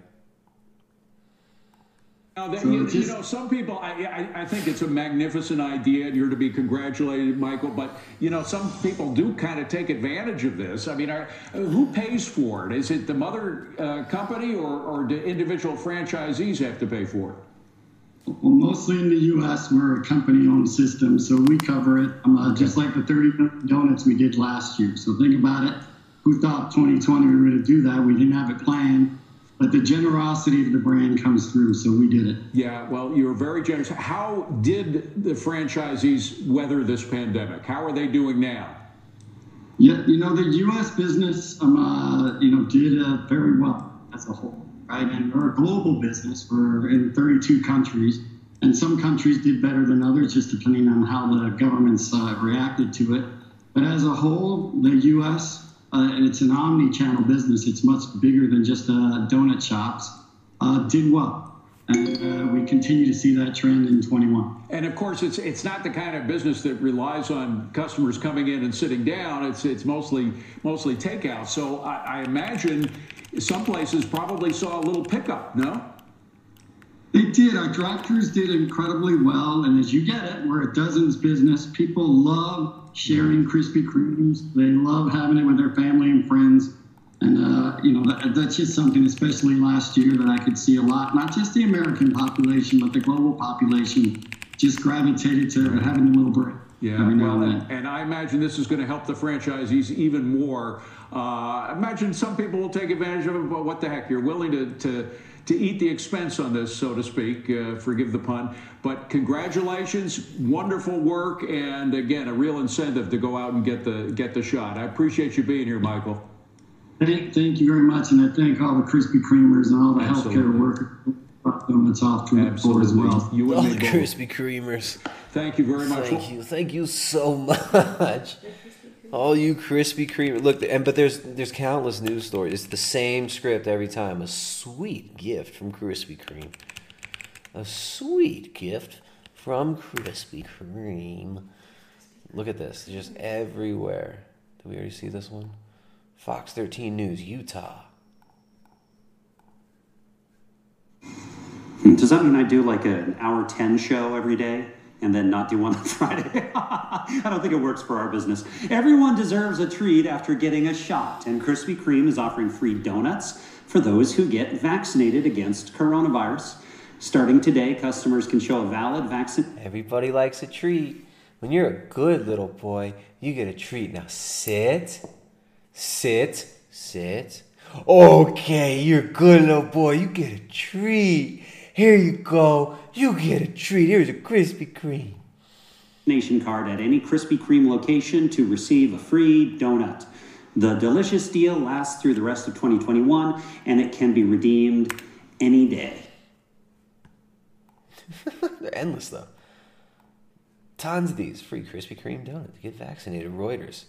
Now, that, you, you know, some people, I, I, I think it's a magnificent idea, and you're to be congratulated, Michael. But you know, some people do kind of take advantage of this. I mean, are, who pays for it? Is it the mother uh, company, or, or do individual franchisees have to pay for it? Well, mostly in the U.S., we're a company-owned system, so we cover it. Um, uh, Just like the 30 donuts we did last year. So think about it. Who thought 2020 we were going to do that? We didn't have it planned, but the generosity of the brand comes through, so we did it. Yeah, well, you were very generous. How did the franchisees weather this pandemic? How are they doing now? Yeah, you know the U.S. business, um, uh, you know, did uh, very well as a whole, right? And we're a global business. We're in 32 countries, and some countries did better than others, just depending on how the governments uh, reacted to it. But as a whole, the U.S. Uh, it's an omni-channel business. It's much bigger than just uh, donut shops. Uh, did well, and uh, we continue to see that trend in 21. And of course, it's it's not the kind of business that relies on customers coming in and sitting down. It's it's mostly mostly takeout. So I, I imagine some places probably saw a little pickup. No. They did. Our drive-throughs did incredibly well, and as you get it, we're a dozens business. People love sharing Krispy Kremes. They love having it with their family and friends, and uh, you know that, that's just something, especially last year, that I could see a lot. Not just the American population, but the global population just gravitated to having a little break. Yeah, well, and and, and I imagine this is going to help the franchisees even more. Uh, I imagine some people will take advantage of it, but what the heck? You're willing to, to, to eat the expense on this, so to speak. Uh, forgive the pun. But congratulations, wonderful work, and again, a real incentive to go out and get the get the shot. I appreciate you being here, Michael. Thank, thank you very much, and I thank all the Krispy Kremers and all the Absolutely. healthcare workers. Donuts off to the board as well. You All and the me. Krispy Kremers. Thank you very much. Thank you, thank you so much. All you Krispy Kreme. Look, and but there's there's countless news stories. It's the same script every time. A sweet gift from Krispy Kreme. A sweet gift from Krispy Kreme. Look at this. Just everywhere. Did we already see this one? Fox 13 News, Utah. Does that mean I do like an hour 10 show every day and then not do one on Friday? I don't think it works for our business. Everyone deserves a treat after getting a shot, and Krispy Kreme is offering free donuts for those who get vaccinated against coronavirus. Starting today, customers can show a valid vaccine. Everybody likes a treat. When you're a good little boy, you get a treat. Now sit, sit, sit. Okay, you're a good little boy. You get a treat. Here you go. You get a treat. Here's a Krispy Kreme. Nation card at any Krispy Kreme location to receive a free donut. The delicious deal lasts through the rest of 2021 and it can be redeemed any day. They're endless though. Tons of these free Krispy Kreme donuts. Get vaccinated. Reuters.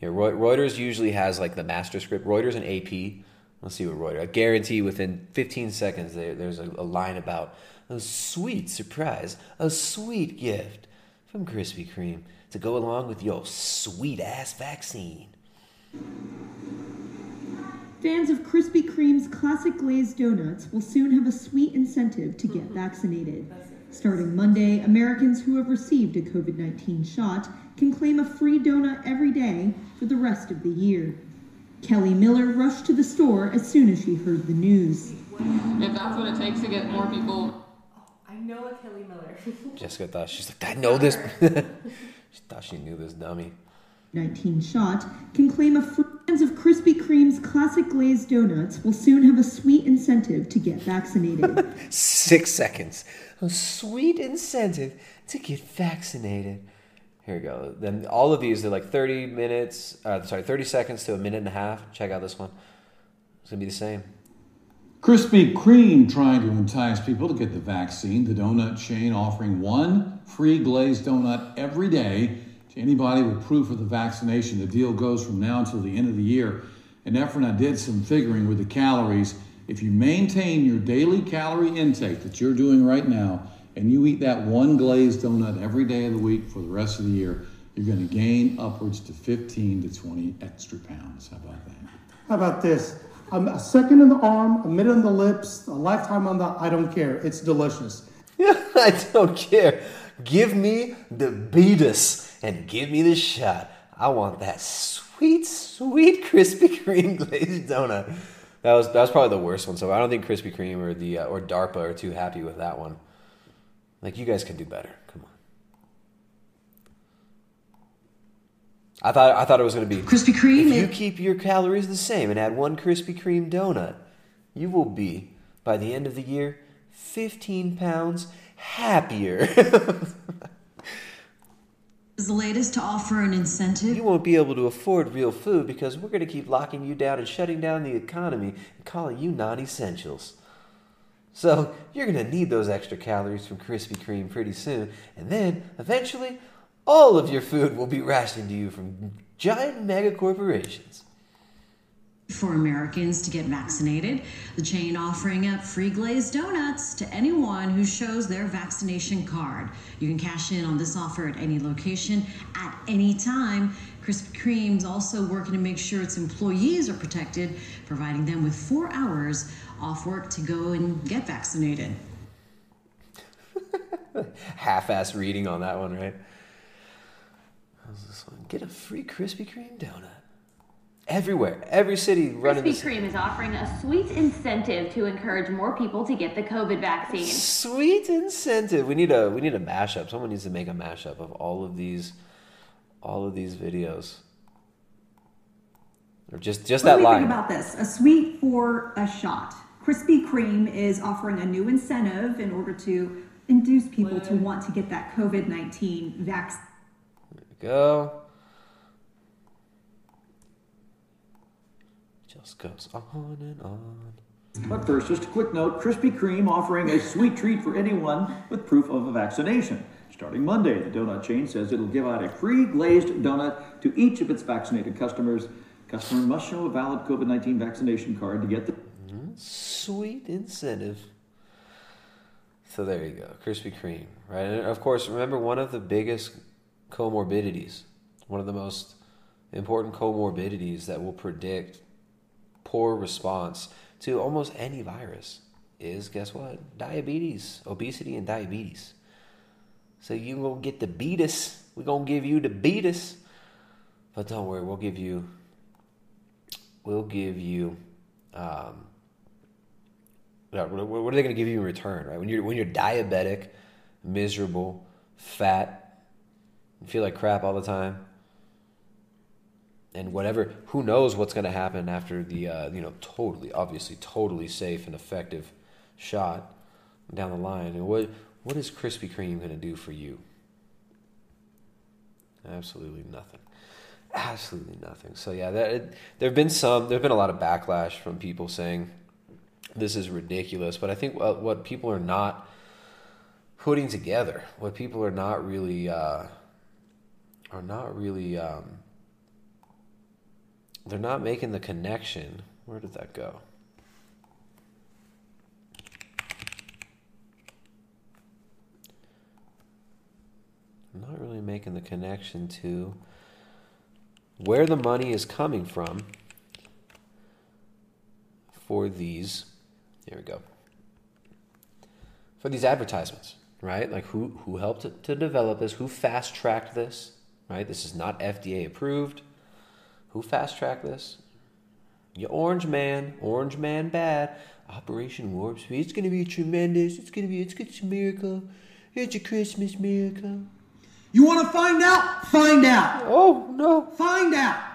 Yeah, Reuters usually has like the master script. Reuters and AP. Let's see what Reuters. I guarantee within 15 seconds there, there's a, a line about a sweet surprise, a sweet gift from Krispy Kreme to go along with your sweet ass vaccine. Fans of Krispy Kreme's classic glazed donuts will soon have a sweet incentive to get vaccinated. Starting Monday, Americans who have received a COVID 19 shot can claim a free donut every day for the rest of the year. Kelly Miller rushed to the store as soon as she heard the news. If that's what it takes to get more people. Oh, I know a Kelly Miller. Jessica thought she's like, I know this. she thought she knew this dummy. 19 shot can claim a free fans of Krispy Kreme's classic glazed donuts will soon have a sweet incentive to get vaccinated. Six seconds. A sweet incentive to get vaccinated. Here we go. Then all of these are like 30 minutes, uh, sorry, 30 seconds to a minute and a half. Check out this one. It's going to be the same. Krispy Kreme trying to entice people to get the vaccine. The donut chain offering one free glazed donut every day to anybody with proof of the vaccination. The deal goes from now until the end of the year. And Efren, I did some figuring with the calories. If you maintain your daily calorie intake that you're doing right now, and you eat that one glazed donut every day of the week for the rest of the year, you're going to gain upwards to 15 to 20 extra pounds. How about that? How about this? Um, a second in the arm, a minute on the lips, a lifetime on the. I don't care. It's delicious. I don't care. Give me the beatus and give me the shot. I want that sweet, sweet Krispy Kreme glazed donut. That was that was probably the worst one. So I don't think Krispy Kreme or the uh, or DARPA are too happy with that one. Like you guys can do better. Come on. I thought I thought it was going to be Krispy Kreme. If you keep your calories the same and add one Krispy Kreme donut, you will be by the end of the year 15 pounds happier. is the latest to offer an incentive. you won't be able to afford real food because we're going to keep locking you down and shutting down the economy and calling you non-essentials. So you're going to need those extra calories from Krispy Kreme pretty soon, and then eventually all of your food will be rationed to you from giant mega corporations. For Americans to get vaccinated, the chain offering up free glazed donuts to anyone who shows their vaccination card. You can cash in on this offer at any location at any time. Krispy Kreme's also working to make sure its employees are protected, providing them with four hours off work to go and get vaccinated. Half-ass reading on that one, right? How's this one? Get a free Krispy Kreme donut. Everywhere, every city running Krispy. Kreme is offering a sweet incentive to encourage more people to get the COVID vaccine. Sweet incentive. We need a we need a mashup. Someone needs to make a mashup of all of these, all of these videos. Or just just what that do we line. think about this? A sweet for a shot. Krispy Kreme is offering a new incentive in order to induce people to want to get that COVID 19 vaccine. There we go. Just goes on and on. But first, just a quick note Krispy Kreme offering a sweet treat for anyone with proof of a vaccination. Starting Monday, the donut chain says it'll give out a free glazed donut to each of its vaccinated customers. Customer must show a valid COVID 19 vaccination card to get the. Sweet incentive. So there you go, Krispy Kreme, right? And of course, remember one of the biggest comorbidities, one of the most important comorbidities that will predict poor response to almost any virus is guess what? Diabetes, obesity, and diabetes. So you gonna get the beatus. We're gonna give you the beatus. But don't worry, we'll give you we'll give you um, what what are they going to give you in return, right? When you're when you're diabetic, miserable, fat, feel like crap all the time, and whatever, who knows what's going to happen after the uh, you know totally, obviously, totally safe and effective shot down the line, and what what is Krispy Kreme going to do for you? Absolutely nothing. Absolutely nothing. So yeah, there there have been some. There've been a lot of backlash from people saying this is ridiculous. But I think what, what people are not putting together, what people are not really uh, are not really um, they're not making the connection. Where did that go? I'm not really making the connection to where the money is coming from for these. Here we go. For these advertisements, right? Like who who helped to, develop this? Who fast tracked this? Right? This is not FDA approved. Who fast tracked this? Your Orange Man, Orange Man bad. Operation Warp Speed. It's gonna be tremendous. It's gonna be. It's it's a miracle. It's a Christmas miracle. You want to find out? Find out. Oh no. Find out.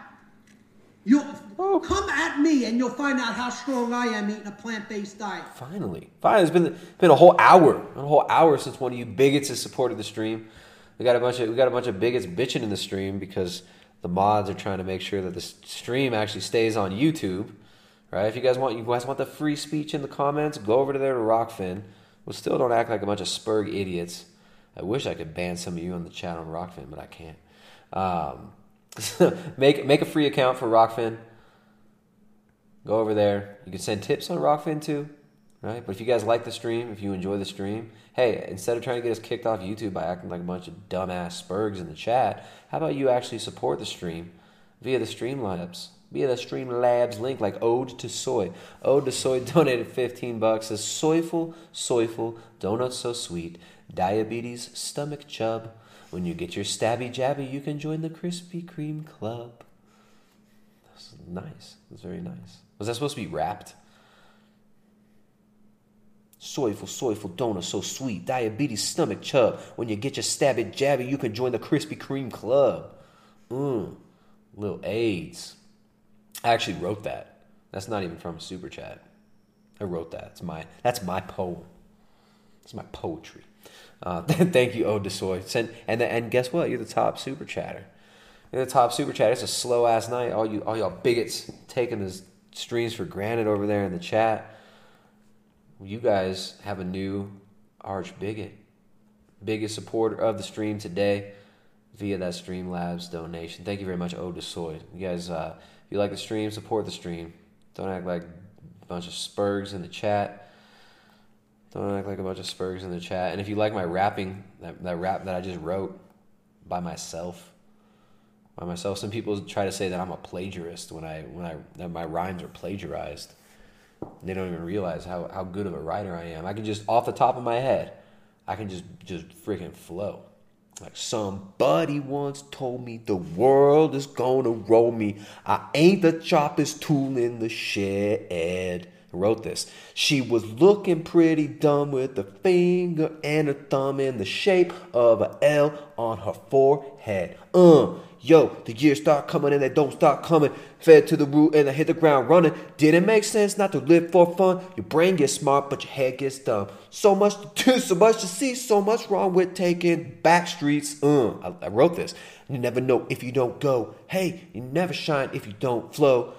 You'll come at me, and you'll find out how strong I am eating a plant-based diet. Finally, finally, it's been been a whole hour, a whole hour since one of you bigots has supported the stream. We got a bunch of we got a bunch of bigots bitching in the stream because the mods are trying to make sure that the stream actually stays on YouTube. Right? If you guys want you guys want the free speech in the comments, go over to there to Rokfin. Well, still don't act like a bunch of spurg idiots. I wish I could ban some of you on the chat on Rokfin, but I can't. Um, make make a free account for Rokfin. Go over there. You can send tips on Rokfin too, right? But if you guys like the stream, if you enjoy the stream, hey, instead of trying to get us kicked off YouTube by acting like a bunch of dumbass spurgs in the chat, how about you actually support the stream via the Streamlabs? Via the Streamlabs link, like Ode to Soy. Ode to Soy donated 15 bucks. Says soyful, soyful, donuts so sweet, diabetes, stomach chub. When you get your stabby jabby, you can join the Krispy Kreme Club. That's nice. That's very nice. Was that supposed to be wrapped? Soyful, soyful donut, so sweet. Diabetes, stomach chub. When you get your stabby jabby, you can join the Krispy Kreme Club. Mmm. Little AIDS. I actually wrote that. That's not even from super chat. I wrote that. It's my that's my poem. It's my poetry. Uh, thank you, Ode to Soy. Send, and and guess what? You're the top super chatter. You're the top super chatter. It's a slow ass night. All you all y'all bigots taking the streams for granted over there in the chat. You guys have a new arch bigot, biggest supporter of the stream today via that Streamlabs donation. Thank you very much, Ode to Soy. You guys, uh, if you like the stream, support the stream. Don't act like a bunch of spurgs in the chat. Don't act like a bunch of spurgs in the chat. And if you like my rapping, that, that rap that I just wrote by myself, by myself, some people try to say that I'm a plagiarist when I when I that my rhymes are plagiarized. They don't even realize how, how good of a writer I am. I can just off the top of my head, I can just just freaking flow. Like somebody once told me the world is gonna roll me. I ain't the sharpest tool in the shed. I wrote this. She was looking pretty dumb with a finger and a thumb in the shape of a L on her forehead. Uh, yo, the years start coming and they don't stop coming. Fed to the root and I hit the ground running. Didn't make sense not to live for fun. Your brain gets smart, but your head gets dumb. So much to do, so much to see, so much wrong with taking back streets. Uh, I, I wrote this. You never know if you don't go. Hey, you never shine if you don't flow.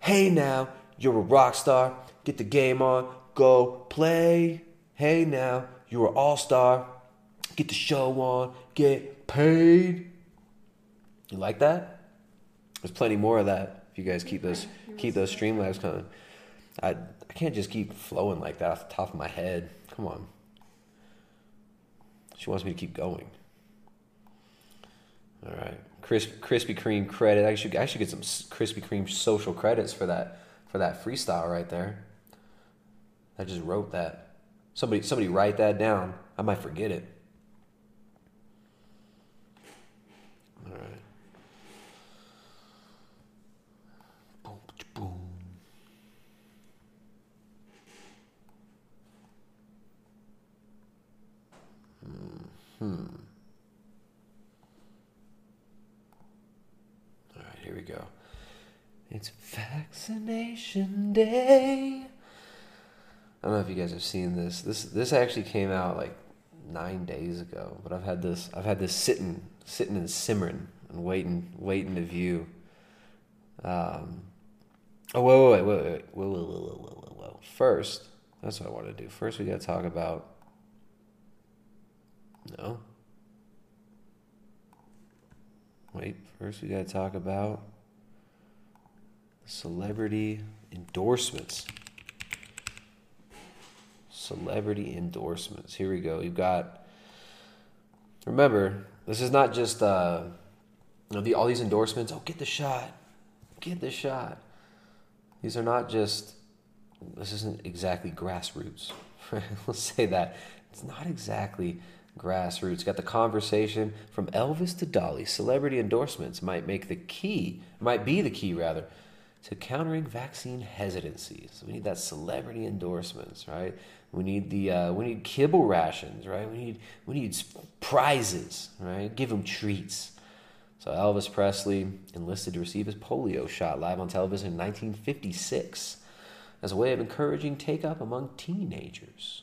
Hey now, you're a rock star. Get the game on, go play. Hey now, you're an all star. Get the show on, get paid. You like that? There's plenty more of that if you guys keep those keep those streamlabs coming. I I can't just keep flowing like that off the top of my head. Come on. She wants me to keep going. All right, Crisp, Krispy Kreme credit. I should I should get some Krispy Kreme social credits for that for that freestyle right there. I just wrote that. Somebody somebody write that down. I might forget it. All right. Boom, boom. Hmm. All right, here we go. It's vaccination day. I don't know if you guys have seen this. This this actually came out like nine days ago, but I've had this I've had this sitting sitting and simmering and waiting waiting to view. Um, oh wait wait wait wait wait whoa whoa whoa whoa whoa whoa whoa. First, that's what I want to do. First, we got to talk about. No. Wait. First, we got to talk about celebrity endorsements celebrity endorsements. Here we go. You've got. Remember, this is not just uh, you know, the, all these endorsements. Oh, get the shot, get the shot. These are not just this isn't exactly grassroots. Let's say that it's not exactly grassroots. Got the conversation from Elvis to Dolly. Celebrity endorsements might make the key, might be the key rather, to countering vaccine hesitancy. So we need that celebrity endorsements, right? We need the uh, we need kibble rations, right? We need we need prizes, right? Give them treats. So Elvis Presley enlisted to receive his polio shot live on television in 1956 as a way of encouraging take up among teenagers.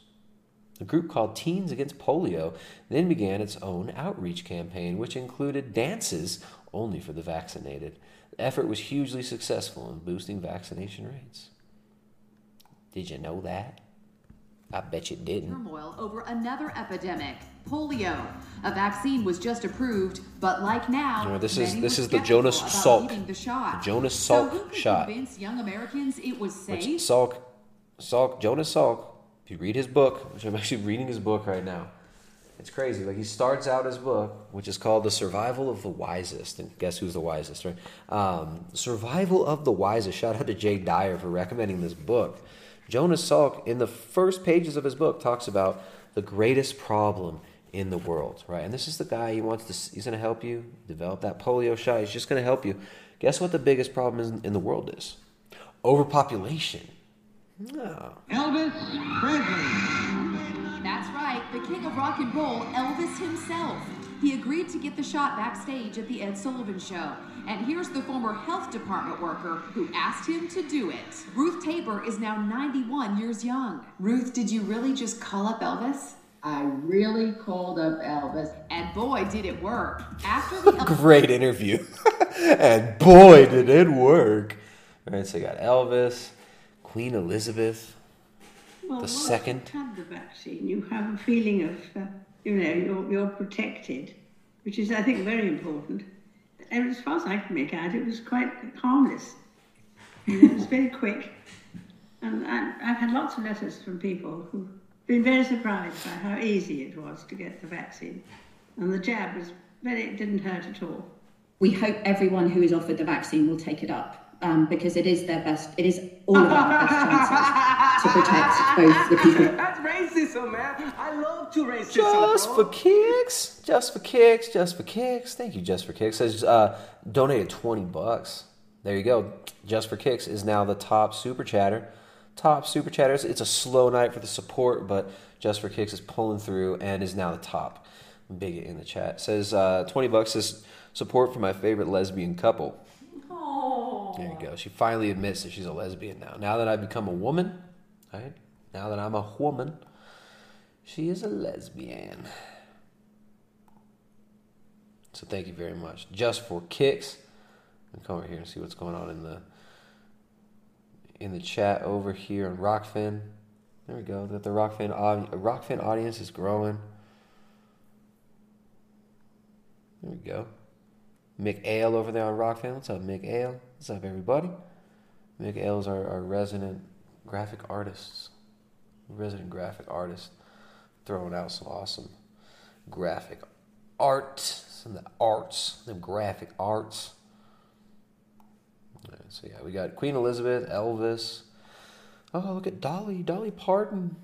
The group called Teens Against Polio then began its own outreach campaign, which included dances only for the vaccinated. The effort was hugely successful in boosting vaccination rates. Did you know that? I bet you didn't. turmoil over another epidemic, polio. A vaccine was just approved, but like now, No, this is this is the Jonas Salk. The shot. The Jonas so who could shot. convince young Americans it was safe? Which Salk, Salk, Jonas Salk. If you read his book, which I'm actually reading his book right now, it's crazy. Like he starts out his book, which is called "The Survival of the Wisest," and guess who's the wisest, right? Um, Survival of the Wisest. Shout out to Jay Dyer for recommending this book. Jonas Salk, in the first pages of his book, talks about the greatest problem in the world, right? And this is the guy he wants to. He's going to help you develop that polio shot. He's just going to help you. Guess what the biggest problem is in the world is? Overpopulation. No. Elvis Presley. That's right, the king of rock and roll, Elvis himself. He agreed to get the shot backstage at the Ed Sullivan Show. And here's the former health department worker who asked him to do it. Ruth Tabor is now 91 years young. Ruth, did you really just call up Elvis? I really called up Elvis. And boy, did it work. After the Great interview. and boy, did it work. All right, so you got Elvis, Queen Elizabeth Well, the second. you've the vaccine, you have a feeling of, uh, you know, you're, you're protected, which is, I think, very important. And as far as I can make out, it was quite harmless. It was very quick. And I, I've had lots of letters from people who've been very surprised by how easy it was to get the vaccine. And the jab was very, it didn't hurt at all. We hope everyone who is offered the vaccine will take it up um, because it is their best, it is all of our best chances to protect both the people That's racism, man. I love to racism. Just bro. for kicks, just for kicks, just for kicks. Thank you, just for kicks. Says uh, donated twenty bucks. There you go. Just for kicks is now the top super chatter. Top super chatters. It's a slow night for the support, but just for kicks is pulling through and is now the top. Bigot in the chat says uh, twenty bucks is support for my favorite lesbian couple. There you go. She finally admits that she's a lesbian now. Now that I've become a woman, right? Now that I'm a woman, she is a lesbian. So thank you very much. Just for kicks. Come over here and see what's going on in the in the chat over here on Rokfin. There we go. That the Rokfin Rokfin audience is growing. There we go. Mick Ale over there on Rokfin. What's up, Mick Ale? What's up, everybody? Mick Ale is our, our resident graphic artists. Resident graphic artist. Throwing out some awesome graphic art. Some of the arts, the graphic arts. Right, so yeah, we got Queen Elizabeth, Elvis. Oh, look at Dolly, Dolly Parton.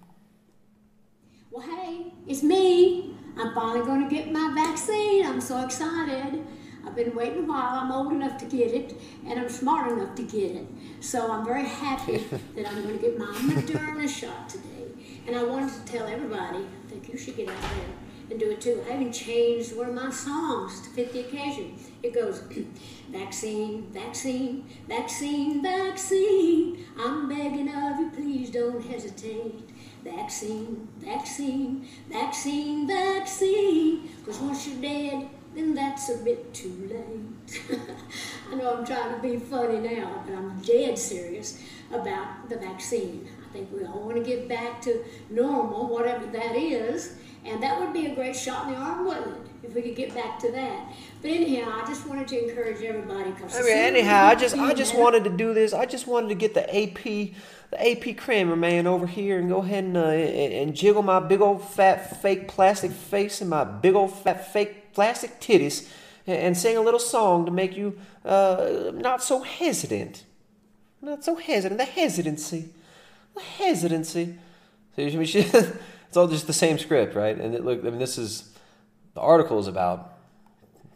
Well, hey, it's me. I'm finally going to get my vaccine. I'm so excited. I've been waiting a while. I'm old enough to get it, and I'm smart enough to get it. So I'm very happy that I'm going to get my Moderna shot today. And I wanted to tell everybody, I think you should get out there and do it too. I even changed one of my songs to fit the occasion. It goes, vaccine, vaccine, vaccine, vaccine. I'm begging of you, please don't hesitate. Vaccine, vaccine, vaccine, vaccine. Because once you're dead, then that's a bit too late. I know I'm trying to be funny now, but I'm dead serious about the vaccine. I think we all want to get back to normal, whatever that is, and that would be a great shot in the arm, wouldn't it? If we could get back to that. But anyhow, I just wanted to encourage everybody. Cause I mean, anyhow, I just I just wanted to do this. I just wanted to get the AP the AP Kramer man over here and go ahead and uh, and, and jiggle my big old fat fake plastic face and my big old fat fake plastic titties and, sing a little song to make you uh, not so hesitant. Not so hesitant. The hesitancy. The hesitancy. So, I mean, she, it's all just the same script, right? And it, look, I mean, this is the article is about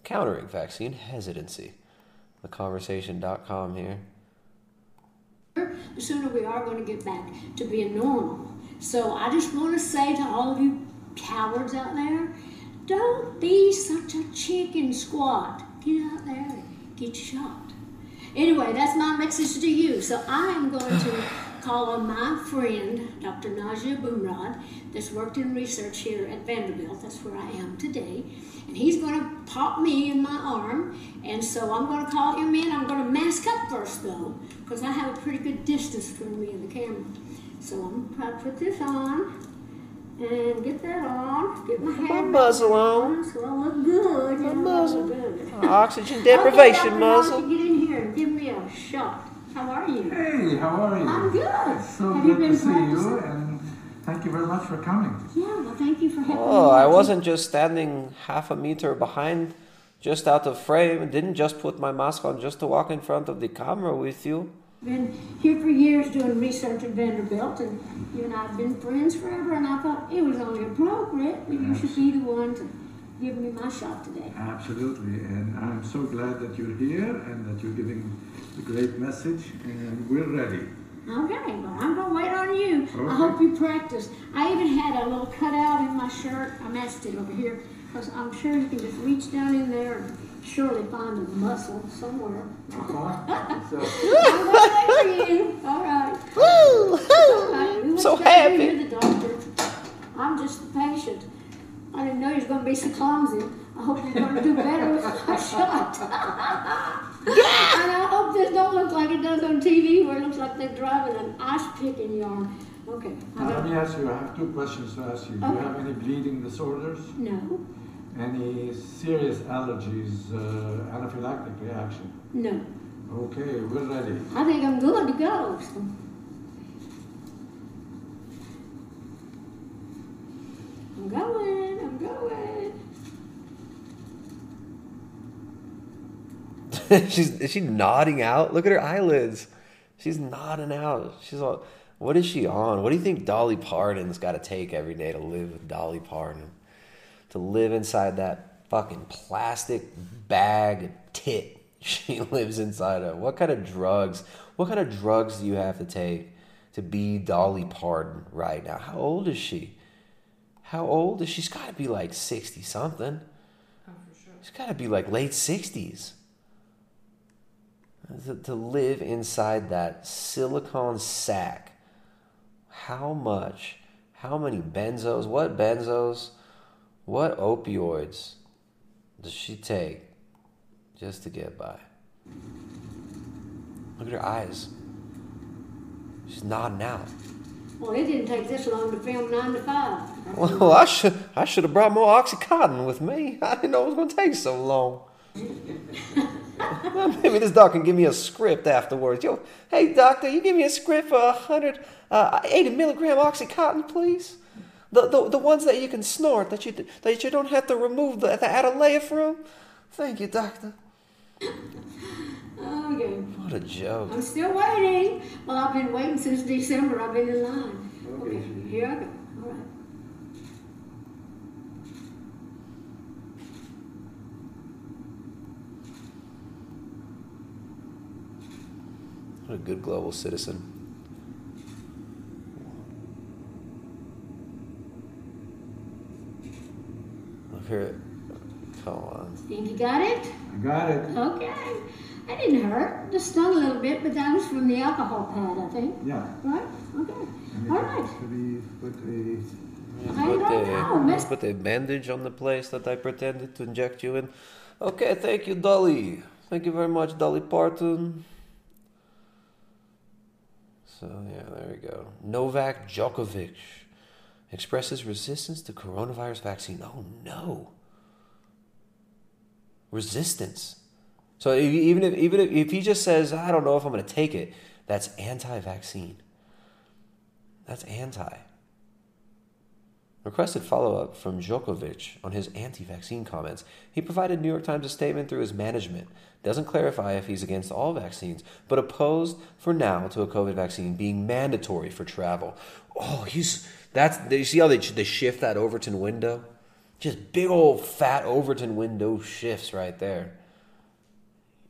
countering vaccine hesitancy. TheConversation.com here. the sooner we are going to get back to being normal. So I just want to say to all of you cowards out there, don't be such a chicken squat. Get out there and get shot. Anyway, that's my message to you. So I am going to call on my friend, Dr. Najia Boomrod, that's worked in research here at Vanderbilt. That's where I am today. And he's going to pop me in my arm. And so I'm going to call him in. I'm going to mask up first, though, because I have a pretty good distance between me and the camera. So I'm going to put this on and get that on. Get my hair My muzzle on. So I look good. My muzzle. Good. Oxygen deprivation okay, Dr. muzzle. Najia, Get in here and give me a shot. How are you? Hey, how are you? I'm good. So Have you good been to see you, and thank you very much for coming. Yeah, well, thank you for having Oh, me. I wasn't just standing half a meter behind, just out of frame. Didn't just put my mask on just to walk in front of the camera with you. Been here for years doing research at Vanderbilt, and you and I have been friends forever. And I thought it was only appropriate that you should be the one to give me my shot today. Absolutely, and I'm so glad that you're here and that you're giving a great message, and we're ready. Okay, well, I'm gonna wait on you. Okay. I hope you practice. I even had a little cutout in my shirt. I matched it over here because I'm sure you can just reach down in there and surely find a muscle somewhere. So, I'm gonna for you. All right. Woo! All right. We So went down happy. the doctor. I'm just the patient. I didn't know you was gonna be so clumsy. I hope you're gonna do better with my shot. and I hope this don't look like it does on TV, where it looks like they're driving an ice pick in your arm. Okay. Now let me ask you, I have two questions to ask you. Do you have any bleeding disorders? No. Any serious allergies, uh, anaphylactic reaction? No. Okay, we're ready. I think I'm good to go. I'm going. I'm going. She's is she nodding out? Look at her eyelids. She's nodding out. She's all. What is she on? What do you think Dolly Parton's got to take every day to live with Dolly Parton? To live inside that fucking plastic bag of tit she lives inside of. What kind of drugs? What kind of drugs do you have to take to be Dolly Parton right now? How old is she? How old is she? She's got to be like sixty something. Oh, for sure. She's got to be like late sixties. Uh, to, to live inside that silicone sack. How much? How many benzos? What benzos? What opioids does she take just to get by? Look at her eyes. She's nodding out. Well, it didn't take this long to film 9 to 5. Well, I should I should have brought more oxycontin with me. I didn't know it was going to take so long. Maybe this doc can give me a script afterwards. Yo, hey doctor, you give me a script for a hundred, uh, eighty milligram oxycontin, please. The, the the ones that you can snort that you that you don't have to remove the, the outer layer from. Thank you, doctor. Oh, okay. What a joke. I'm still waiting. Well, I've been waiting since December. I've been in line. Okay, here I go. All right. What a good global citizen. Here. Come on. Think you got it? I got it. Okay. That didn't hurt. Just stung a little bit, but that was from the alcohol pad, I think. Yeah. Right? Okay. Let me All right. actually put a. I Put don't the, know, oh, miss- put a bandage on the place that I pretended to inject you in. Okay, thank you, Dolly. Thank you very much, Dolly Parton. So, yeah, there we go. Novak Djokovic expresses resistance to coronavirus vaccine. Oh, no. Resistance. So even if even if, if he just says, I don't know if I'm to take it, that's anti-vaccine. That's anti. requested follow up from Djokovic on his anti vaccine comments. He provided New York Times a statement through his management. Doesn't clarify if he's against all vaccines, but opposed for now to a COVID vaccine being mandatory for travel. Oh, he's that's you see how they they shift that Overton window? Just big old fat Overton window shifts right there.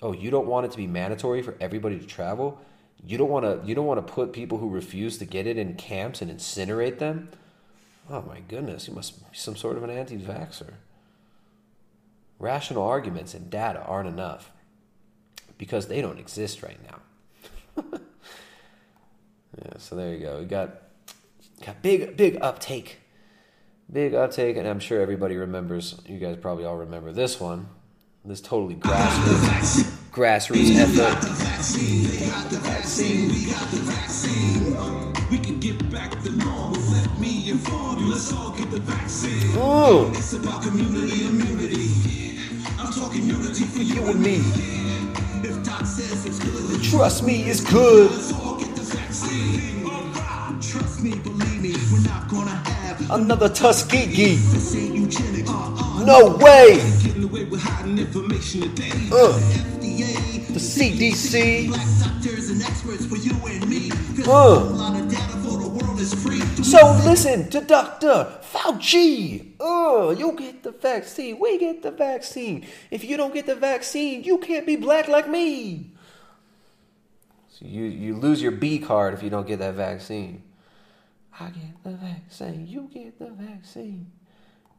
Oh, you don't want it to be mandatory for everybody to travel? You don't want to you don't want to put people who refuse to get it in camps and incinerate them? Oh my goodness, you must be some sort of an anti-vaxxer. Rational arguments and data aren't enough because they don't exist right now. yeah, so there you go. We got got big big uptake. Big uptake, and I'm sure everybody remembers. You guys probably all remember this one. This totally grassroots grassroots effort. We can get back to normal. Let me inform you. Let's all get the vaccine. Oh. It's about community immunity. I'm talking unity for you and me. If Doc says it's good, Trust me, it's good. let's all get the vaccine. Alright. Trust me, believe me, we're not gonna have Another Tuskegee. this ain't eugenics. No way. Getting away with hiding information today. Uh. The CDC. black doctors and experts for you and me. Cause Uh. a lot of data for the world is free. So listen to Dr. Fauci. Oh, you get the vaccine. We get the vaccine. If you don't get the vaccine, you can't be black like me. So you, you lose your B card if you don't get that vaccine. I get the vaccine. You get the vaccine.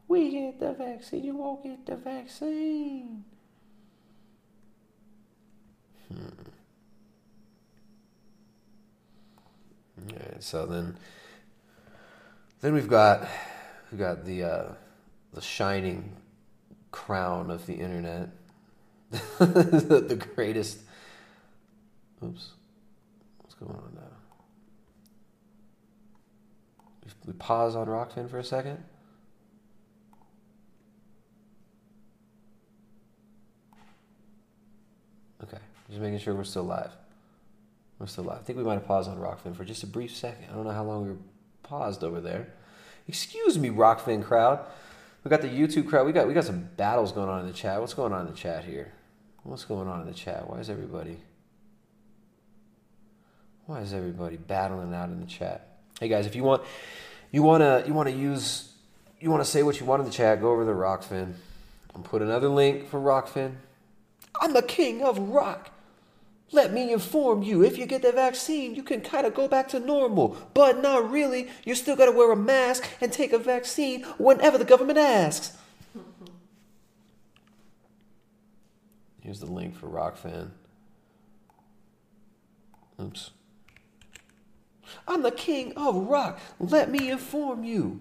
We get the vaccine. You won't get the vaccine. Hmm. Alright, so then then we've got we got the uh, the shining crown of the internet, the, the greatest. Oops, what's going on now? We, pause on Rokfin for a second. Okay, just making sure we're still live. We're still live. I think we might have paused on Rokfin for just a brief second. I don't know how long we were paused over there. Excuse me, Rokfin crowd. We got the YouTube crowd. We got we got some battles going on in the chat. What's going on in the chat here? What's going on in the chat? Why is everybody Why is everybody battling out in the chat? Hey guys, if you want you wanna you wanna use you wanna say what you want in the chat, go over to Rokfin. I'll put another link for Rokfin. I'm the king of rock. Let me inform you, if you get the vaccine, you can kind of go back to normal. But not really. You still got to wear a mask and take a vaccine whenever the government asks. Here's the link for Rokfin. Oops. I'm the king of rock. Let me inform you.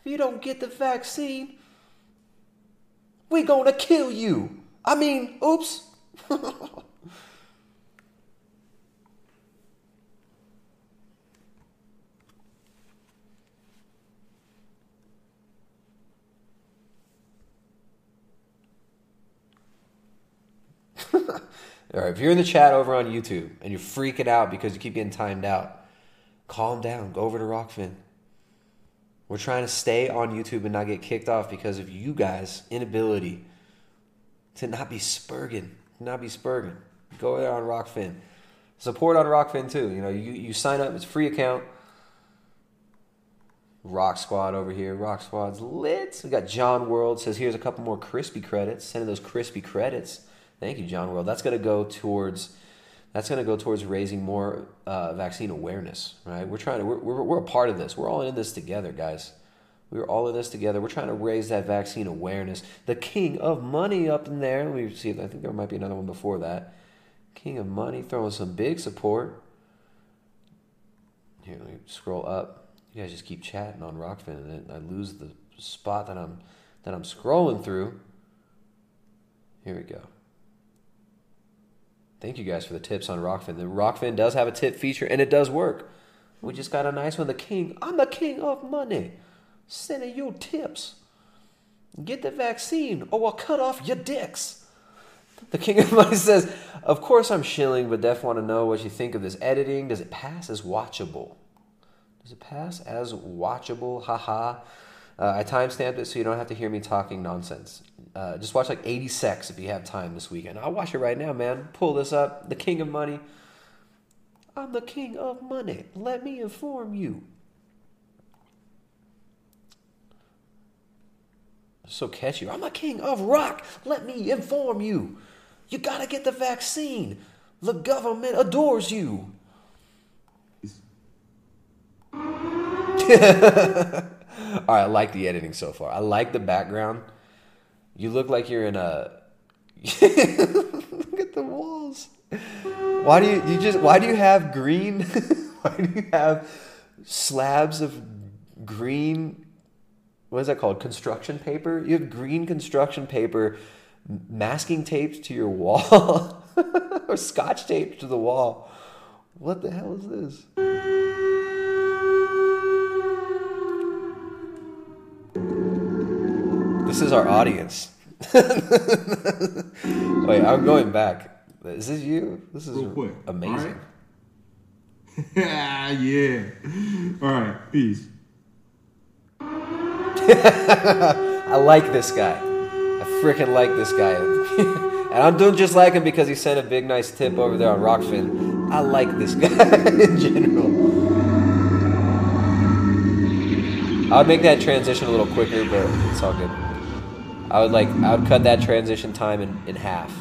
If you don't get the vaccine, we gonna kill you. I mean, oops. All right, if you're in the chat over on YouTube and you're freaking out because you keep getting timed out, calm down. Go over to Rokfin. We're trying to stay on YouTube and not get kicked off because of you guys' inability to not be spurging, not be spurging. Go there on Rokfin. Support on Rokfin too. You know, you, you sign up, it's free account. Rock Squad over here. Rock Squad's lit. We got John World says here's a couple more crispy credits. Sending those crispy credits. Thank you, John World. That's gonna go towards that's gonna go towards raising more uh, vaccine awareness. Right? We're trying to we're, we're we're a part of this. We're all in this together, guys. We're all in this together. We're trying to raise that vaccine awareness. The king of money up in there. Let me see. I think there might be another one before that. King of money throwing some big support. Here, let me scroll up. You guys just keep chatting on Rokfin, and I lose the spot that I'm that I'm scrolling through. Here we go. Thank you guys for the tips on Rokfin. The Rokfin does have a tip feature, and it does work. We just got a nice one. The king. I'm the king of money. Sending you tips. Get the vaccine, or I'll cut off your dicks. The King of Money says, Of course I'm shilling, but def want to know what you think of this editing. Does it pass as watchable? Does it pass as watchable? Haha. Uh, I timestamped it so you don't have to hear me talking nonsense. Uh, just watch like 80 secs if you have time this weekend. I'll watch it right now, man. Pull this up. The King of Money. I'm the King of Money. Let me inform you. So catchy. I'm the King of Rock. Let me inform you. You gotta get the vaccine. The government adores you. All right, I like the editing so far. I like the background. You look like you're in a. look at the walls. Why do you you just why do you have green? why do you have slabs of green? What is that called? Construction paper. You have green construction paper, masking taped to your wall, or scotch taped to the wall. What the hell is this? This is our audience. Wait, I'm going back. Is this you? This is Real quick. amazing. yeah, yeah. All right, peace. I like this guy. I freaking like this guy. and I don't just like him because he sent a big nice tip over there on Rokfin. I like this guy in general. I would make that transition a little quicker, but it's all good. I would like I would cut that transition time in, in half.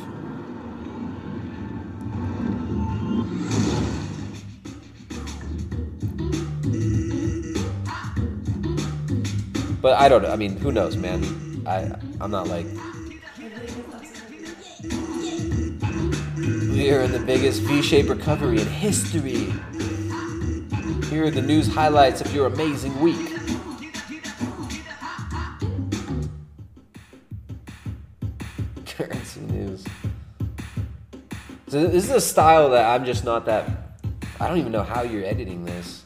But I don't know. I mean, who knows, man? I I'm not like we are in the biggest V-shaped recovery in history. Here are the news highlights of your amazing week. This is a style that I'm just not that. I don't even know how you're editing this.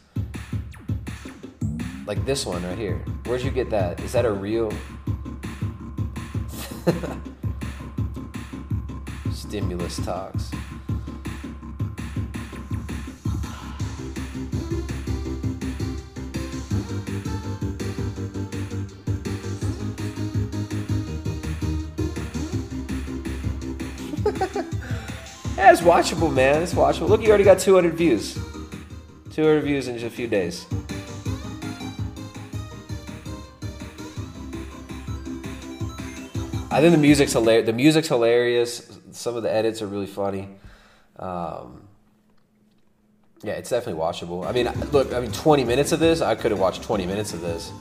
Like this one right here. Where'd you get that? Is that a real? Stimulus talks. Yeah, it's watchable, man. It's watchable. Look, you already got 200 views. 200 views in just a few days. I think the music's hilarious. The music's hilarious. Some of the edits are really funny. Um, yeah, it's definitely watchable. I mean, look, I mean, 20 minutes of this, I could have watched 20 minutes of this.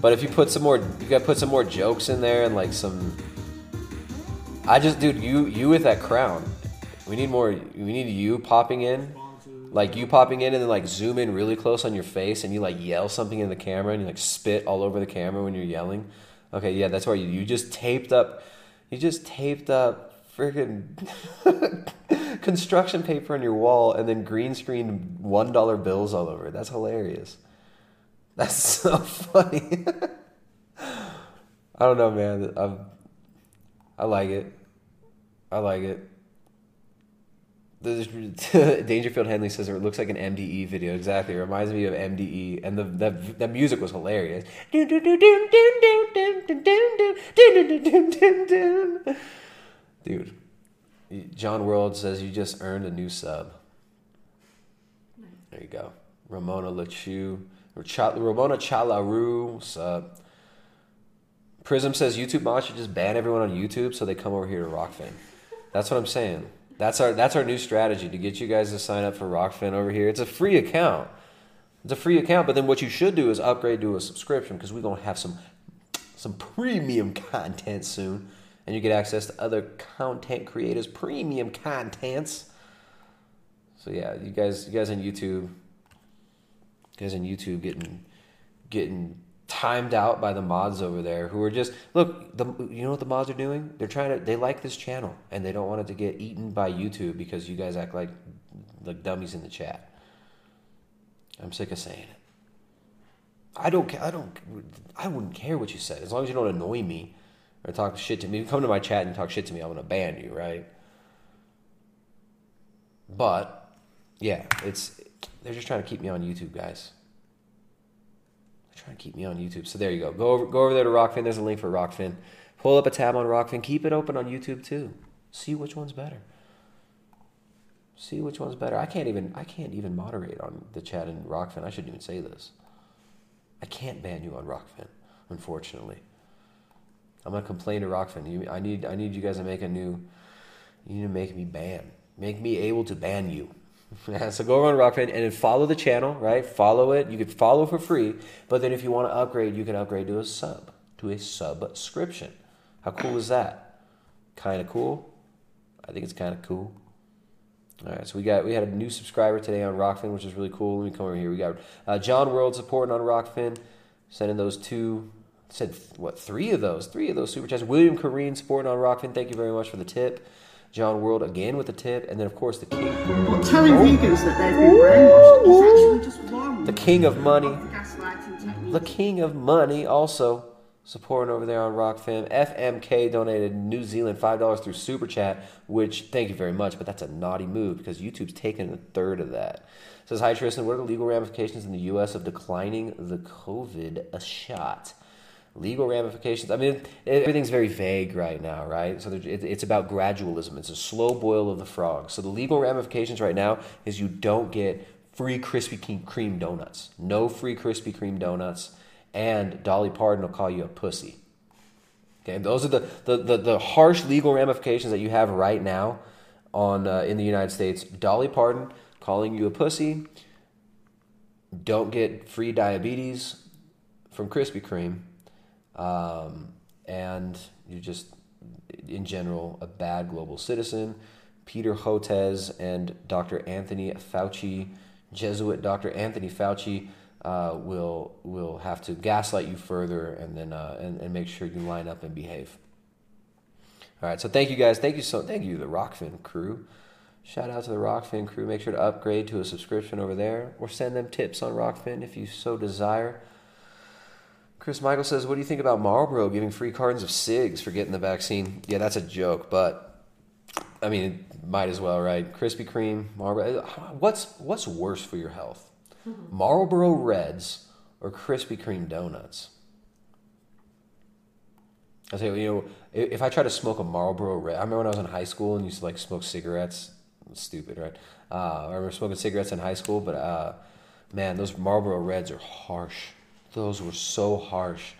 But if you put some more, you got to put some more jokes in there and like some. I just, dude, you you with that crown. We need more. We need you popping in, like you popping in, and then like zoom in really close on your face, and you like yell something in the camera, and you like spit all over the camera when you're yelling. Okay, yeah, that's why you you just taped up. You just taped up freaking construction paper on your wall, and then green screen one dollar bills all over. That's hilarious. That's so funny. I don't know, man. I'm, I like it. I like it. Dangerfield Henley says it looks like an MDE video. Exactly, it reminds me of MDE, and the the, the music was hilarious. Dude, John World says you just earned a new sub. There you go, Ramona Lachu, Ramona Chalaru. Up? Prism says YouTube mods should just ban everyone on YouTube so they come over here to Rokfin. That's what I'm saying. That's our that's our new strategy to get you guys to sign up for Rokfin over here. It's a free account. It's a free account, but then what you should do is upgrade to a subscription because we're gonna have some some premium content soon, and you get access to other content creators' premium contents. So yeah, you guys, you guys on YouTube, you guys on YouTube getting getting timed out by the mods over there who are just look. The you know what the mods are doing? They're trying to. They like this channel and they don't want it to get eaten by YouTube because you guys act like like dummies in the chat. I'm sick of saying it. I don't. care I don't. I wouldn't care what you said as long as you don't annoy me or talk shit to me. You come to my chat and talk shit to me, I'm gonna ban you, right? But yeah, it's they're just trying to keep me on YouTube, guys. Trying to keep me on YouTube. So there you go. Go over, go over there to Rokfin. There's a link for Rokfin. Pull up a tab on Rokfin. Keep it open on YouTube too. See which one's better. See which one's better. I can't even I can't even moderate on the chat in Rokfin. I shouldn't even say this. I can't ban you on Rokfin, unfortunately. I'm gonna complain to Rokfin. You, I need I need you guys to make a new. You need to make me ban. Make me able to ban you. so go on Rokfin and then follow the channel. Right, follow it. You could follow for free. But then if you want to upgrade, you can upgrade to a sub, to a subscription. How cool is that? Kind of cool. I think it's kind of cool. All right, so we got we had a new subscriber today on Rokfin, which is really cool. Let me come over here. We got uh, John World supporting on Rokfin, sending those two. Said what? Three of those. Three of those super chats. William Kareen supporting on Rokfin. Thank you very much for the tip. John World again with the tip, and then of course the king. But telling oh. vegans that they've been brainwashed is actually just wrong. The king of money. The king of money also supporting over there on Rokfin. FMK donated New Zealand five dollars through Super Chat, which thank you very much, but that's a naughty move because YouTube's taken a third of that. Says hi Tristan, what are the legal ramifications in the U.S. of declining the COVID a shot? Legal ramifications. I mean, everything's very vague right now, right? So there- it- it's about gradualism. It's a slow boil of the frog. So the legal ramifications right now is you don't get free Krispy Kreme donuts. No free Krispy Kreme donuts. And Dolly Parton will call you a pussy. Okay, those are the, the, the, the harsh legal ramifications that you have right now on uh, in the United States. Dolly Parton calling you a pussy. Don't get free diabetes from Krispy Kreme. Um, and you're just, in general, a bad global citizen. Peter Hotez and Dr. Anthony Fauci, Jesuit Dr. Anthony Fauci, uh, will will have to gaslight you further and then uh, and, and make sure you line up and behave. All right, so thank you guys. Thank you so thank you the Rokfin crew. Shout out to the Rokfin crew. Make sure to upgrade to a subscription over there or send them tips on Rokfin if you so desire. Chris Michael says, "What do you think about Marlboro giving free cartons of cigs for getting the vaccine?" Yeah, that's a joke, but I mean, it might as well, right? Krispy Kreme, Marlboro. What's what's worse for your health? Marlboro Reds or Krispy Kreme donuts? I say, you know, if if I try to smoke a Marlboro Red, I remember when I was in high school and used to like smoke cigarettes. Stupid, right? Uh, I remember smoking cigarettes in high school, but uh, man, those Marlboro Reds are harsh. Those were so harsh.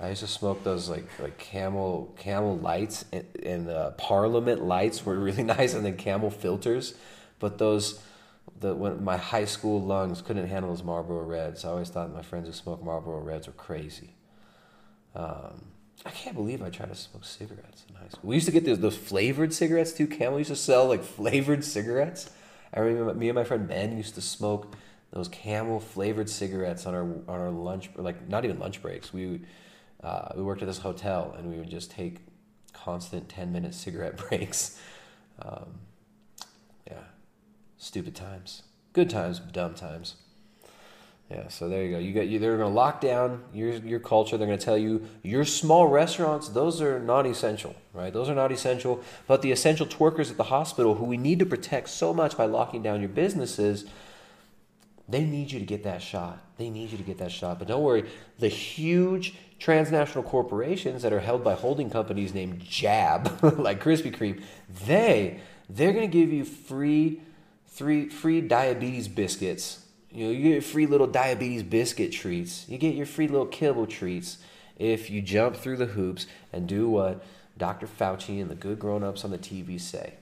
I used to smoke those like like Camel Camel lights and, uh, Parliament lights were really nice, and then Camel filters. But those the when my high school lungs couldn't handle those Marlboro Reds. I always thought my friends who smoked Marlboro Reds were crazy. Um, I can't believe I tried to smoke cigarettes in high school. We used to get those, those flavored cigarettes too. Camel used to sell like flavored cigarettes. I remember me and my friend Ben used to smoke those Camel flavored cigarettes on our on our lunch like not even lunch breaks. We uh, we worked at this hotel and we would just take constant ten minute cigarette breaks. Um, yeah, stupid times, good times, dumb times. Yeah, so there you go. You got you. They're going to lock down your your culture. They're going to tell you your small restaurants. Those are not essential, right? Those are not essential. But the essential twerkers at the hospital, who we need to protect so much by locking down your businesses, they need you to get that shot. They need you to get that shot. But don't worry, the huge transnational corporations that are held by holding companies named Jab, like Krispy Kreme, they they're to give you free free free diabetes biscuits. You know, you get free little diabetes biscuit treats. You get your free little kibble treats if you jump through the hoops and do what Dr. Fauci and the good grown-ups on the TV say.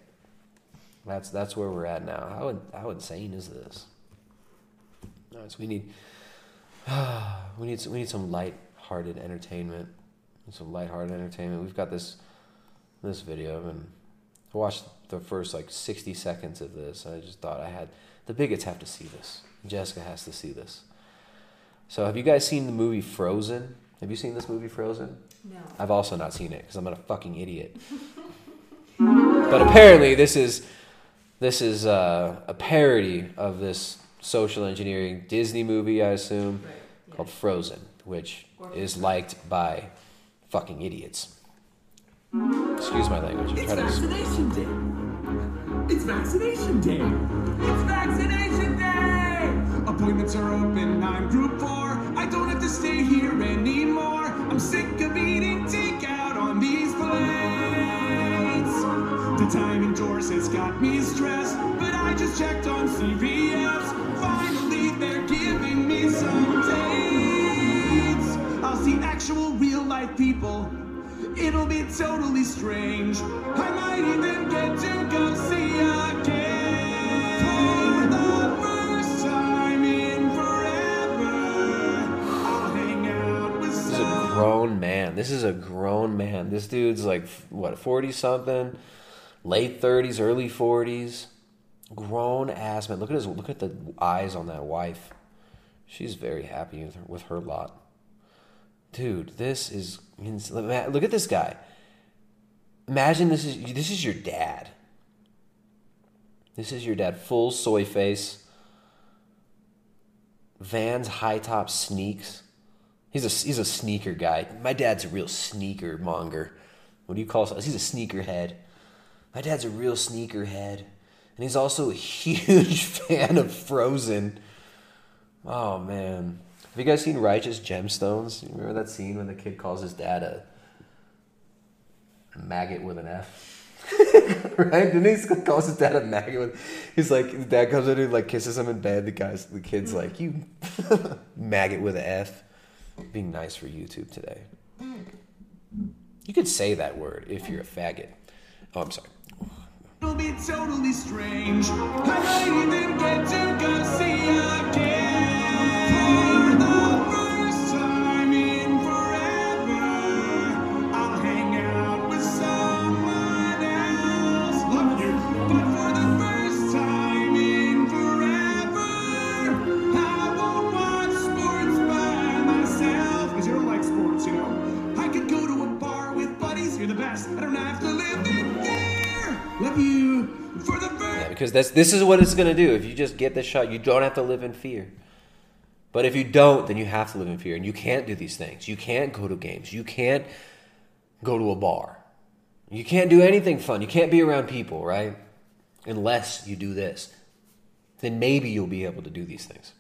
That's that's where we're at now. How how insane is this? So we need we need some, we need some light-hearted entertainment. Some light-hearted entertainment. We've got this this video and I watched the first like 60 seconds of this. I just thought I had the bigots have to see this. Jessica has to see this. So, have you guys seen the movie Frozen? Have you seen this movie Frozen? No. I've also not seen it because I'm not a fucking idiot. but apparently, this is this is uh, a parody of this social engineering Disney movie, I assume, called Frozen, which is liked by fucking idiots. Excuse my language. I'm It's trying to. vaccination day. It's vaccination day. It's vaccination day. Appointments are open. I'm group four. I don't have to stay here anymore. I'm sick of eating takeout on these plates. The time indoors has got me stressed, but I just checked on CVS. Finally, they're giving me some dates. I'll see actual real life people. It'll be totally strange. I might even get to go see a kid for the first time in forever. I'll hang out with This is a grown man. This is a grown man. This dude's like what, forty something, late thirties, early forties. Grown ass man. Look at his. Look at the eyes on that wife. She's very happy with her, with her lot. Dude, this is. Look at this guy. Imagine this is this is your dad. This is your dad, full soy face. Vans high top sneaks. He's a he's a sneaker guy. My dad's a real sneaker monger. What do you call? He's a sneaker head. My dad's a real sneaker head, and he's also a huge fan of Frozen. Oh man, have you guys seen Righteous Gemstones? You remember that scene when the kid calls his dad a, a maggot with an F? right? Didn't he calls his dad a maggot with? He's like, his dad comes in and like kisses him in bed. The guy's, the kid's mm. like, you maggot with an F. Being nice for YouTube today. You could say that word if you're a faggot. Oh, I'm sorry. It'll be totally strange. I might even get to go see a That's this is what it's gonna do. If you just get the shot, you don't have to live in fear. But if you don't, then you have to live in fear, and you can't do these things. You can't go to games. You can't go to a bar. You can't do anything fun. You can't be around people, right? Unless you do this. Then maybe you'll be able to do these things.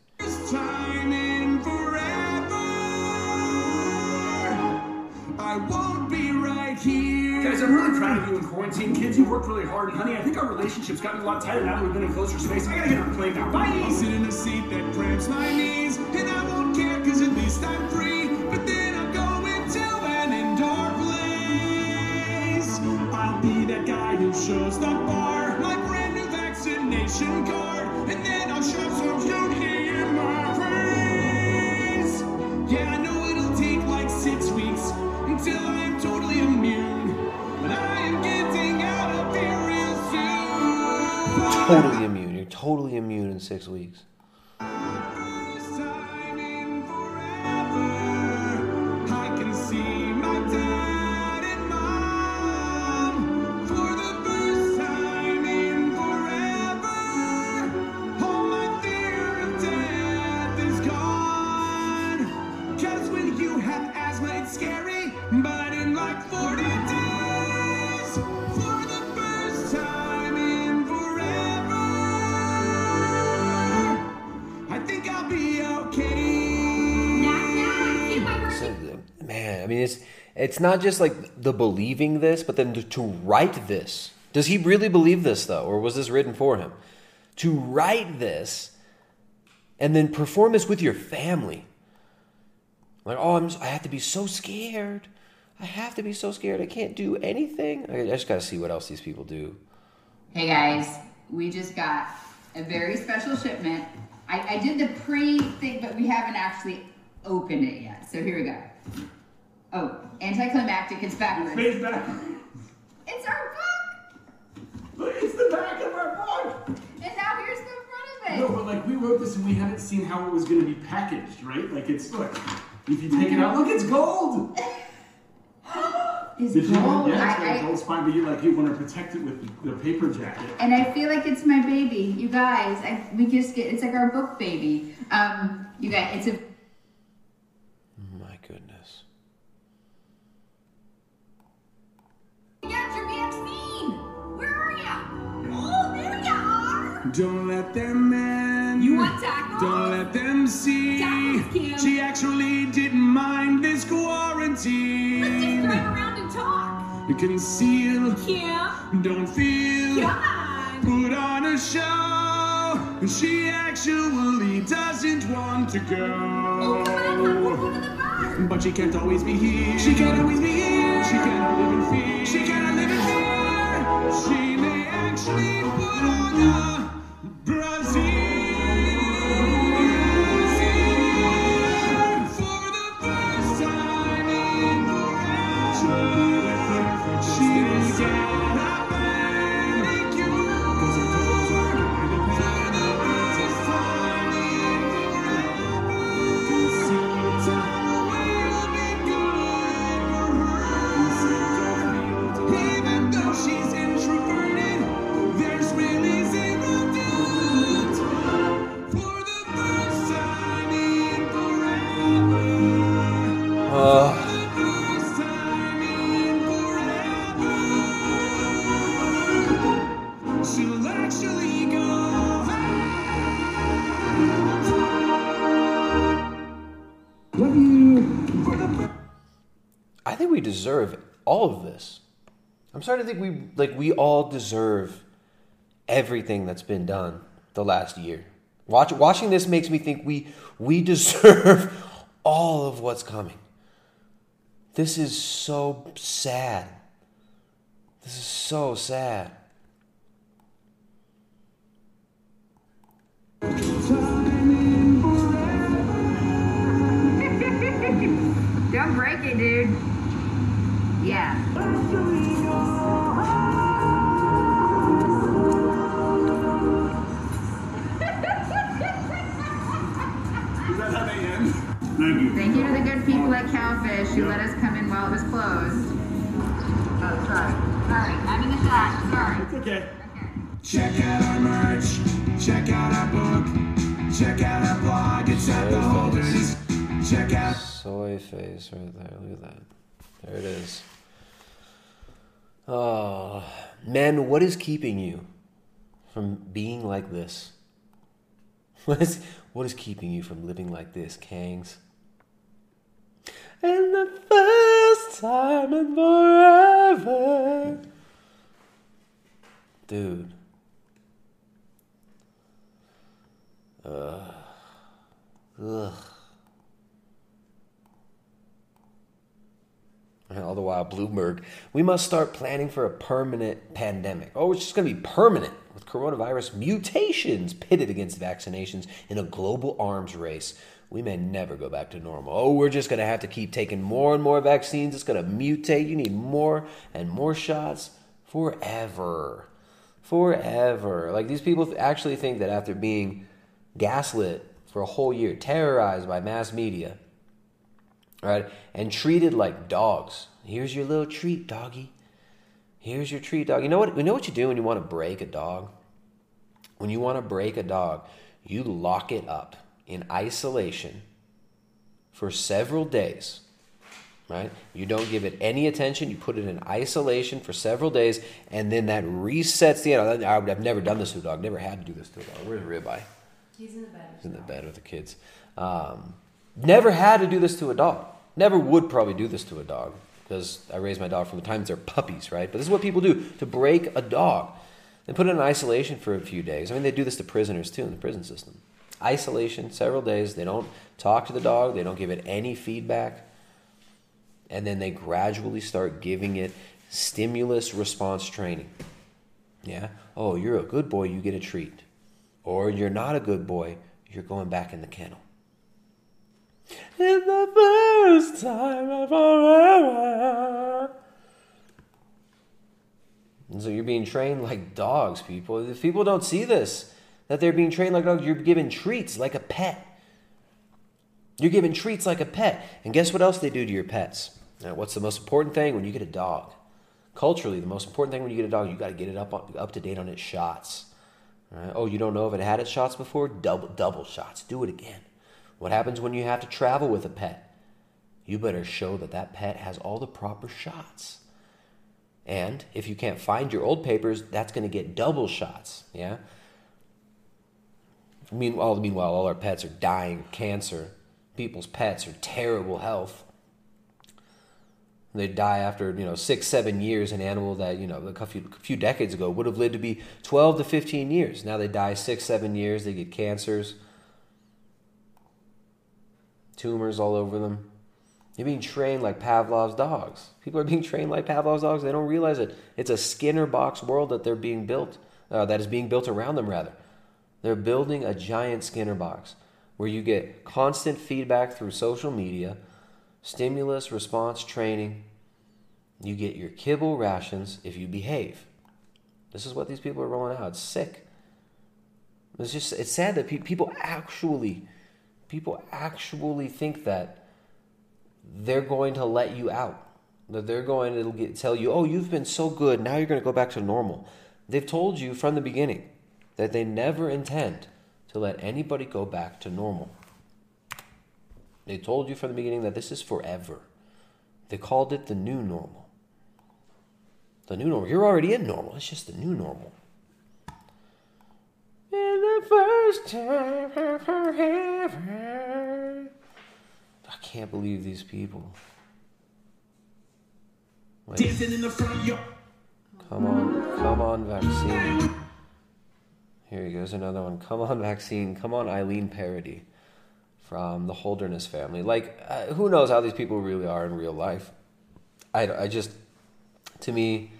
I won't be right here. Guys, I'm really proud of you in quarantine. Kids, you worked really hard. And honey, I think our relationship's gotten a lot tighter now that we've been in closer space. I gotta get on a plane now. Bye! I'll sit in a seat that cramps my knees, and I won't care because at least I'm free. But then I'll go into an indoor place. I'll be that guy who shows the bar my brand new vaccination card, and then I'll shove some Yogi in my face. Yeah, I know it'll take like six weeks until I'm totally immune, Totally immune. You're totally immune in six weeks. Mean, it's it's not just like the believing this, but then to, write this. Does he really believe this though, or was this written for him? To write this and then perform this with your family. Like, oh, I'm, I have to be so scared. I have to be so scared. I can't do anything. I, just got to see what else these people do. Hey guys, we just got a very special shipment. I, I did the pre thing, but we haven't actually opened it yet. So here we go. Oh, anticlimactic, it's backwards. Face back. It's our book! Look, it's the back of our book. And now here's the front of it. No, but like we wrote this and we haven't seen how it was gonna be packaged, right? Like it's look. If you take it out, look, it's gold. Is Did you? gold? Yeah, it's got I- a gold spine, but you like you want to protect it with the paper jacket. And I feel like it's my baby. You guys, I, we just get, it's like our book baby. Um, you guys, it's a Don't let them in. You want tackle? Don't let them see. Tackles, Kim. She actually didn't mind this quarantine. Let's just drive around and talk. You conceal. Kim. Don't feel. On. Put on a show. She actually doesn't want to go. But she can't always be here. She can't always be here. She cannot live in fear. She cannot live in fear. She may actually put on a deserve all of this. I'm starting to think we like we all deserve everything that's been done the last year. Watch, watching this makes me think we we deserve all of what's coming. This is so sad. This is so sad. Don't break it, dude. Yeah. Is that how they end? Thank you. Thank you to the good people at Cowfish who let us come in while it was closed. Oh, sorry. Sorry, having a shot. Sorry. It's okay. Check out our merch. Check out our book. Check out our blog. It's at the holders. Check out. Soy face right there. Look at that. There it is. Ah, oh, men, what is keeping you from being like this? What is what is keeping you from living like this, Kangs? And the first time in forever. Dude. Ugh. all the while, Bloomberg, we must start planning for a permanent pandemic. Oh, it's just going to be permanent with coronavirus mutations pitted against vaccinations in a global arms race. We may never go back to normal. Oh, we're just going to have to keep taking more and more vaccines. It's going to mutate. You need more and more shots forever. Forever. Like these people actually think that after being gaslit for a whole year, terrorized by mass media, right? And treated like dogs. Here's your little treat, doggy. Here's your treat, dog. You know what? You know what you do when you want to break a dog. When you want to break a dog, you lock it up in isolation for several days. Right? You don't give it any attention. You put it in isolation for several days, and then that resets the. I've never done this to a dog. Never had to do this to a dog. Where's Ribeye? He's in the bed. He's in the bed with the kids. Um, never had to do this to a dog. Never would probably do this to a dog because I raised my dog from the time they're puppies, right? But this is what people do to break a dog. They put it in isolation for a few days. I mean, they do this to prisoners too in the prison system. Isolation, several days. They don't talk to the dog. They don't give it any feedback. And then they gradually start giving it stimulus response training. Yeah? Oh, you're a good boy, you get a treat. Or you're not a good boy, you're going back in the kennel. In the first time forever. And so you're being trained like dogs, people. If people don't see this, that they're being trained like dogs, you're given treats like a pet. You're given treats like a pet. And guess what else they do to your pets? Now, what's the most important thing when you get a dog? Culturally, the most important thing when you get a dog, you got to get it up on, up to date on its shots. Right? Oh, you don't know if it had its shots before? Double double shots. Do it again. What happens when you have to travel with a pet? You better show that that pet has all the proper shots. And if you can't find your old papers, that's going to get double shots. Yeah. Meanwhile, meanwhile, all our pets are dying of cancer. People's pets are terrible health. They die after you know six, seven years. An animal that you know a few, a few decades ago would have lived to be twelve to fifteen years. Now they die six, seven years. They get cancers, tumors all over them. They're being trained like Pavlov's dogs. People are being trained like Pavlov's dogs. They don't realize it. It's a Skinner box world that they're being built, uh, that is being built around them, rather. They're building a giant Skinner box where you get constant feedback through social media, stimulus response training. You get your kibble rations if you behave. This is what these people are rolling out. It's sick. It's just it's sad that pe- people actually people actually think that they're going to let you out. That they're going to get, tell you, oh, you've been so good, now you're going to go back to normal. They've told you from the beginning that they never intend to let anybody go back to normal. They told you from the beginning that this is forever. They called it the new normal. The new normal. You're already in normal, it's just the new normal. The first time forever. I can't believe these people. Like, Dancing in the front yard. come on, come on, vaccine. Here he goes, another one. Come on, vaccine. Come on, Eileen Parody from the Holderness family. Like, uh, who knows how these people really are in real life? I, I just, to me,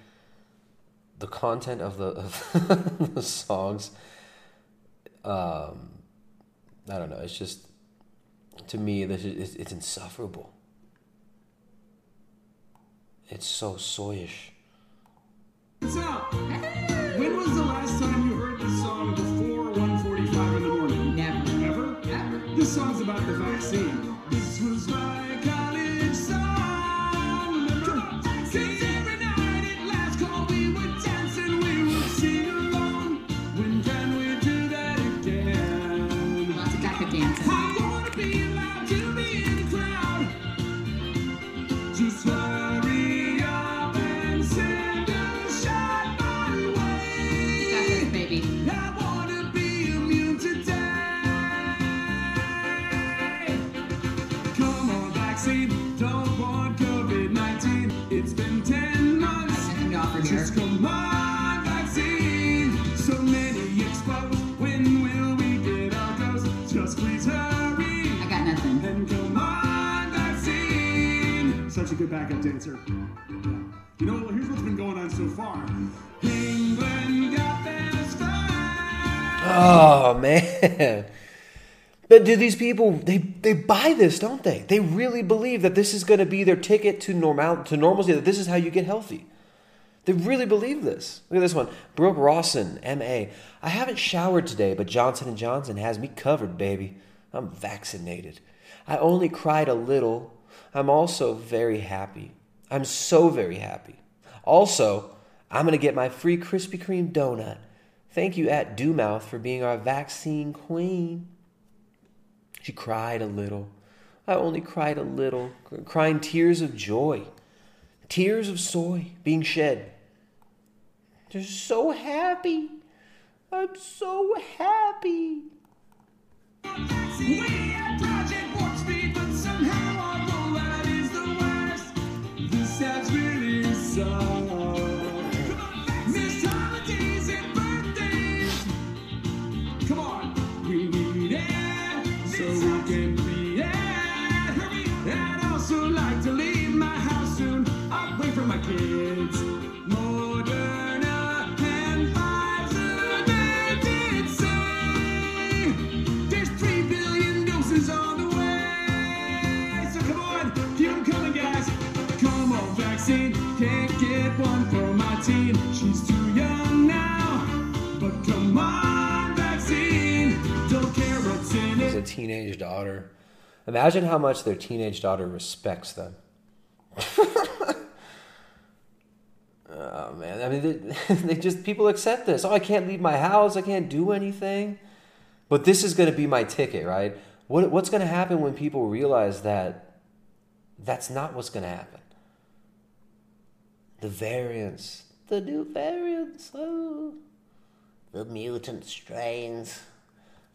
the content of the, of the songs, um, I don't know. It's just, to me, this is, it's, it's insufferable. It's so soyish. Backup dancer. You know, here's what's been going on so far. Oh man. But do these people they they buy this, don't they? They really believe that this is going to be their ticket to normal to normalcy that this is how you get healthy. They really believe this. Look at this one. Brooke Rawson, MA. I haven't showered today, but Johnson & Johnson has me covered, baby. I'm vaccinated. I only cried a little. I'm also very happy. I'm so very happy. Also, I'm going to get my free Krispy Kreme donut. Thank you at Dewmouth for being our vaccine queen. She cried a little. I only cried a little, crying tears of joy, tears of soy being shed. They're so happy. I'm so happy. Has really sucked. Teenage daughter. Imagine how much their teenage daughter respects them. oh man, I mean, they, they just people accept this. Oh, I can't leave my house. I can't do anything. But this is going to be my ticket, right? What what's going to happen when people realize that that's not what's going to happen? The variants, the new variants, oh, the mutant strains.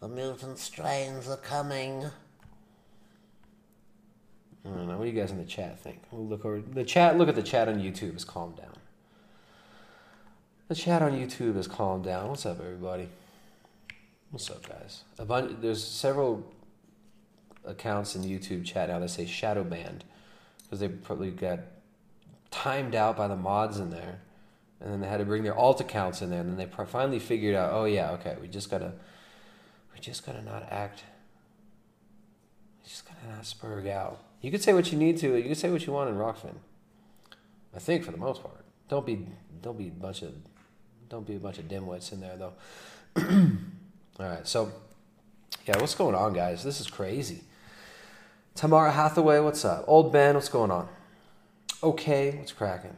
The mutant strains are coming. I don't know. What do you guys in the chat think? We'll look over the chat. Look at the chat on YouTube. Has calmed down. The chat on YouTube is calmed down. What's up, everybody? What's up, guys? A bunch. There's several accounts in YouTube chat now that say shadow banned because they probably got timed out by the mods in there, and then they had to bring their alt accounts in there, and then they finally figured out, oh yeah, okay, we just gotta, just gotta not act. Just gotta not spurg out. You could say what you need to. You could say what you want in Rokfin. I think for the most part. Don't be don't be a bunch of don't be a bunch of dimwits in there though. All right, so yeah, what's going on, guys? This is crazy. Tamara Hathaway, what's up? Old Ben, what's going on? Okay, what's cracking?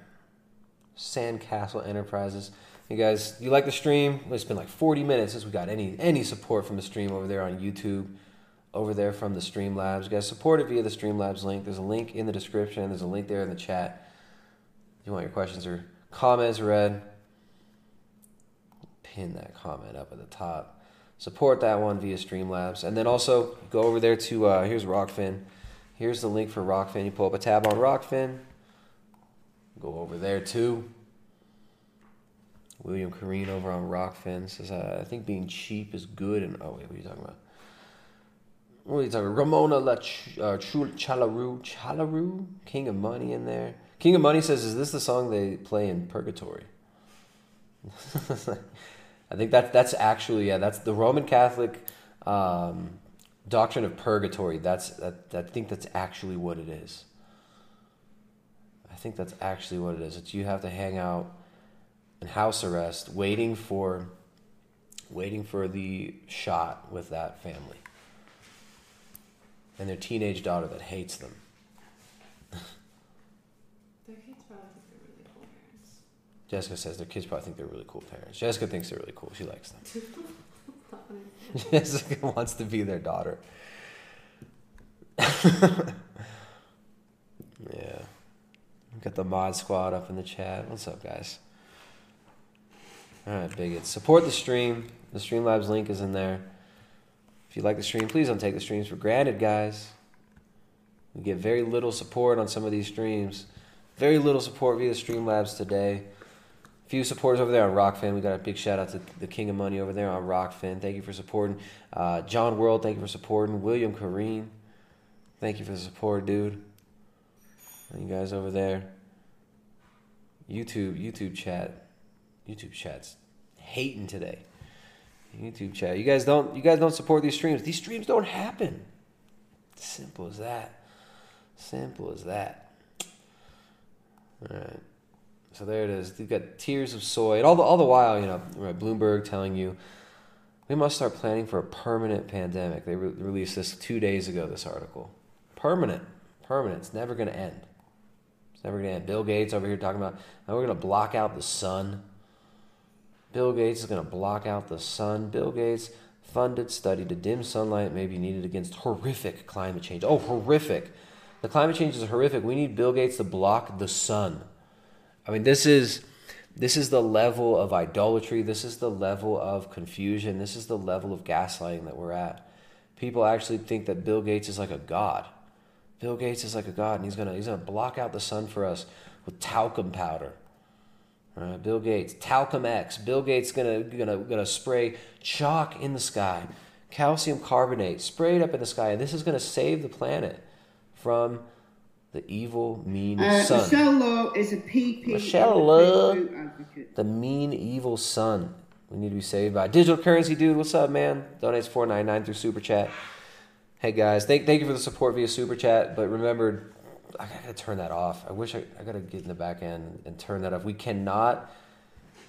Sandcastle Enterprises. You guys, you like the stream? It's been like 40 minutes since we got any any support from the stream over there on YouTube, over there from the Streamlabs. You guys support it via the Streamlabs link. There's a link in the description. There's a link there in the chat. If you want your questions or comments read, pin that comment up at the top. Support that one via Streamlabs. And then also go over there to, uh, here's Rokfin. Here's the link for Rokfin. You pull up a tab on Rokfin. Go over there too. William Kareen over on Rokfin says, uh, I think being cheap is good. And oh, wait, what are you talking about? What are you talking about? Ramona La Ch- uh, Chalaru, Chalaru? King of Money in there. King of Money says, Is this the song they play in Purgatory? I think that that's actually yeah that's the Roman Catholic um, doctrine of purgatory. That's that, I think that's actually what it is. I think that's actually what it is. It's you have to hang out in house arrest, waiting for waiting for the shot with that family and their teenage daughter that hates them. Their kids probably think they're really cool parents. Jessica says their kids probably think they're really cool parents. Jessica thinks they're really cool. She likes them. Jessica wants to be their daughter. yeah. Got the mod squad up in the chat. What's up, guys? All right, bigots. Support the stream. The Streamlabs link is in there. If you like the stream, please don't take the streams for granted, guys. We get very little support on some of these streams. Very little support via Streamlabs today. Few supporters over there on Rokfin. We got a big shout out to the King of Money over there on Rokfin. Thank you for supporting. Uh, John World, thank you for supporting. William Kareen, thank you for the support, dude. And you guys over there. YouTube, YouTube chat. YouTube chat's hating today. YouTube chat. You guys don't you guys don't support these streams. These streams don't happen. Simple as that. Simple as that. All right. So there it is. You've got tears of soy, and all the all the while, you know, right, Bloomberg telling you we must start planning for a permanent pandemic. They re- released this two days ago. This article, permanent, permanent. It's never going to end. It's never going to end. Bill Gates over here talking about "Oh, we're going to block out the sun. Bill Gates is going to block out the sun. Bill Gates funded study to dim sunlight may be needed against horrific climate change. Oh, horrific. The climate change is horrific. We need Bill Gates to block the sun. I mean, this is this is the level of idolatry. This is the level of confusion. This is the level of gaslighting that we're at. People actually think that Bill Gates is like a god. Bill Gates is like a god, and he's gonna he's gonna block out the sun for us with talcum powder. Right, Bill Gates, talcum X. Bill Gates gonna gonna gonna spray chalk in the sky, calcium carbonate sprayed up in the sky, and this is gonna save the planet from the evil, mean Uh, sun. Michelle Law is a PP. Michelle Law, the mean, evil sun. We need to be saved by digital currency, dude. What's up, man? Donates four ninety nine through super chat. Hey guys, thank thank you for the support via super chat. But remember, I gotta turn that off. I wish I, I gotta get in the back end and turn that off. We cannot.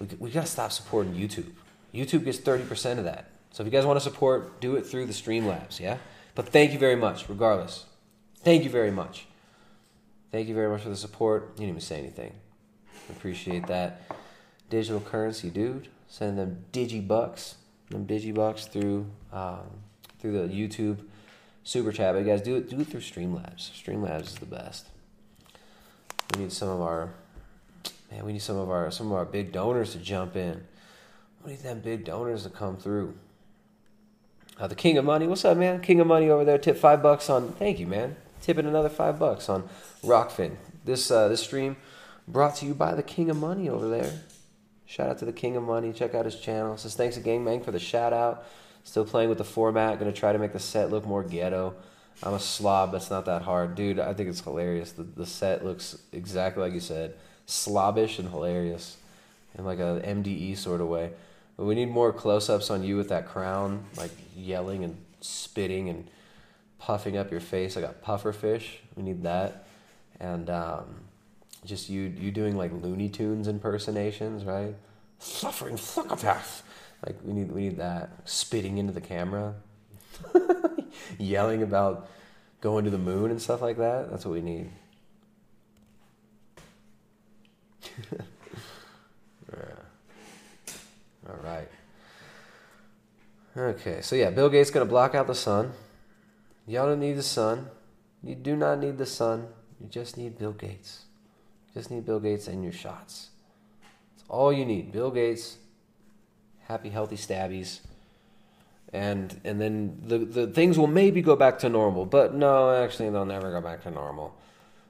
We we gotta stop supporting YouTube. YouTube gets thirty percent of that. So if you guys want to support, do it through the Streamlabs, yeah. But thank you very much, regardless. Thank you very much. Thank you very much for the support. You didn't even say anything. Appreciate that. Digital currency, dude. Send them digibucks, them digibucks through um, through the YouTube super chat. But guys do it do it through Streamlabs. Streamlabs is the best. We need some of our man. We need some of our some of our big donors to jump in. We need them big donors to come through. Uh, the King of Money, what's up, man? King of Money over there, tip five bucks on. Thank you, man. Tipping another five bucks on Rokfin. This uh, this stream brought to you by the King of Money over there. Shout out to the King of Money. Check out his channel. Says thanks to Gangbang for the shout out. Still playing with the format. Gonna try to make the set look more ghetto. I'm a slob. That's not that hard, dude. I think it's hilarious. The the set looks exactly like you said, slobbish and hilarious, in like a MDE sort of way. But we need more close-ups on you with that crown, like yelling and spitting and puffing up your face like a puffer fish. We need that, and um, just you you doing like Looney Tunes impersonations, right? Suffering psychopath. Like we need we need that spitting into the camera, yelling about going to the moon and stuff like that. That's what we need. Yeah. All right. Okay, so yeah, Bill Gates gonna block out the sun. Y'all don't need the sun. You do not need the sun. You just need Bill Gates. You just need Bill Gates and your shots. That's all you need. Bill Gates, happy, healthy stabbies. And and then the, the things will maybe go back to normal. But no, actually they'll never go back to normal.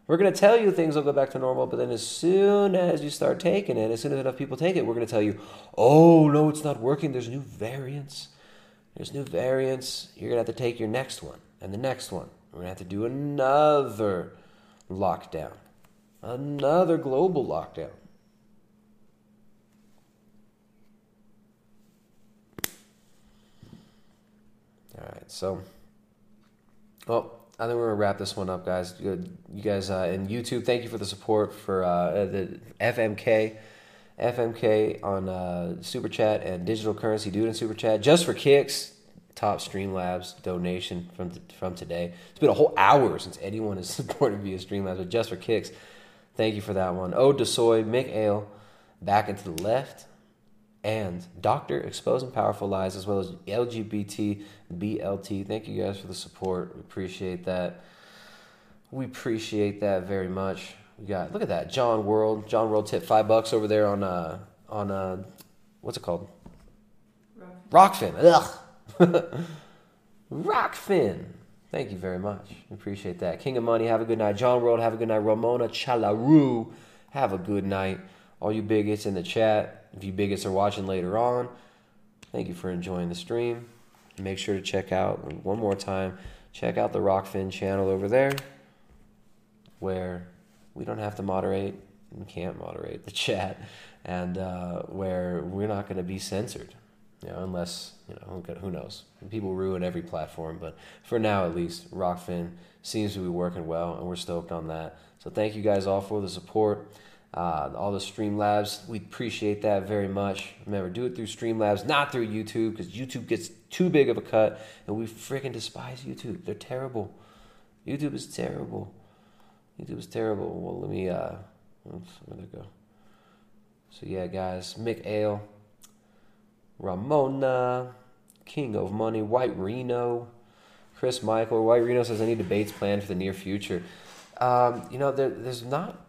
We're gonna tell you things will go back to normal, but then as soon as you start taking it, as soon as enough people take it, we're gonna tell you, oh no, it's not working, there's new variants. There's new variants. You're gonna have to take your next one and the next one. We're gonna have to do another lockdown, another global lockdown. All right, so, well, I think we're gonna wrap this one up, guys. You guys uh, in YouTube, thank you for the support for uh, the FMK, FMK on uh, Super Chat and Digital Currency Dude in Super Chat just for kicks. Top Streamlabs donation from from today. It's been a whole hour since anyone has supported via Streamlabs, but just for kicks. Thank you for that one. Ode to Soy, Mick Ale, back into the left, and Doctor Exposing Powerful Lies, as well as LGBT BLT. Thank you guys for the support. We appreciate that. We appreciate that very much. We got look at that, John World. John World tipped five bucks over there on uh on uh what's it called? Rokfin. Ugh. Rokfin. Thank you very much. Appreciate that. King of Money, have a good night. John World, have a good night. Ramona Chalaru, have a good night. All you bigots in the chat, if you bigots are watching later on, thank you for enjoying the stream. Make sure to check out, one more time, check out the Rokfin channel over there, where we don't have to moderate, we can't moderate the chat, and uh, where we're not going to be censored. You know, unless you know, who knows? People ruin every platform, but for now at least, Rokfin seems to be working well, and we're stoked on that. So thank you guys all for the support. Uh, all the Streamlabs, we appreciate that very much. Remember, do it through Streamlabs, not through YouTube, because YouTube gets too big of a cut, and we freaking despise YouTube. They're terrible. YouTube is terrible. YouTube is terrible. Well, let me. Uh, oops, where'd it go? So yeah, guys, Mick Ale. Ramona, King of Money, White Reno, Chris Michael. White Reno says, any debates planned for the near future? Um, you know, there, there's not,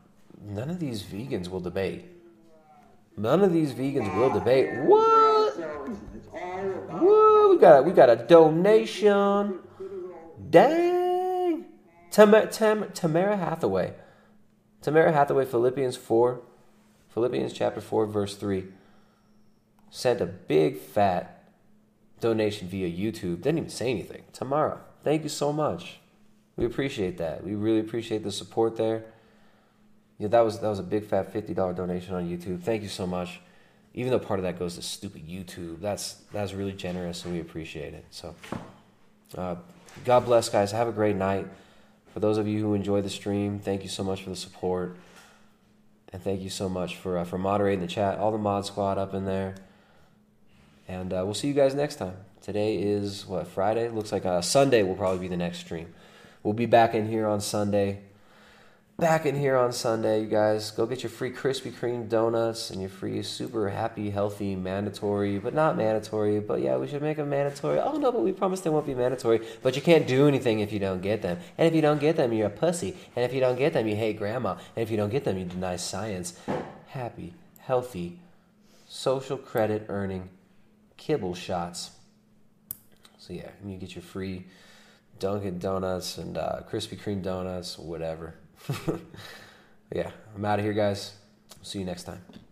none of these vegans will debate. None of these vegans will debate. What? What? We got, a, we got a donation. Dang. Tam- Tam- Tamara Hathaway. Tamara Hathaway, Philippians 4, Philippians chapter 4, verse 3 sent a big fat donation via YouTube. Didn't even say anything. Tamara, thank you so much. We appreciate that. We really appreciate the support there. Yeah, that was that was a big fat fifty dollar donation on YouTube. Thank you so much. Even though part of that goes to stupid YouTube, that's that's really generous and we appreciate it. So, uh, God bless, guys. Have a great night. For those of you who enjoy the stream, thank you so much for the support, and thank you so much for uh, for moderating the chat. All the mod squad up in there. And uh, we'll see you guys next time. Today is what Friday. Looks like uh, Sunday will probably be the next stream. We'll be back in here on Sunday. Back in here on Sunday, you guys. Go get your free Krispy Kreme donuts and your free super happy, healthy, mandatory, but not mandatory. But yeah, we should make them mandatory. Oh no, but we promise they won't be mandatory. But you can't do anything if you don't get them. And if you don't get them, you're a pussy. And if you don't get them, you hate grandma. And if you don't get them, you deny science. Happy, healthy, social credit earning kibble shots. So yeah, you get your free Dunkin' Donuts and uh, Krispy Kreme donuts, whatever. yeah, I'm out of here, guys. See you next time.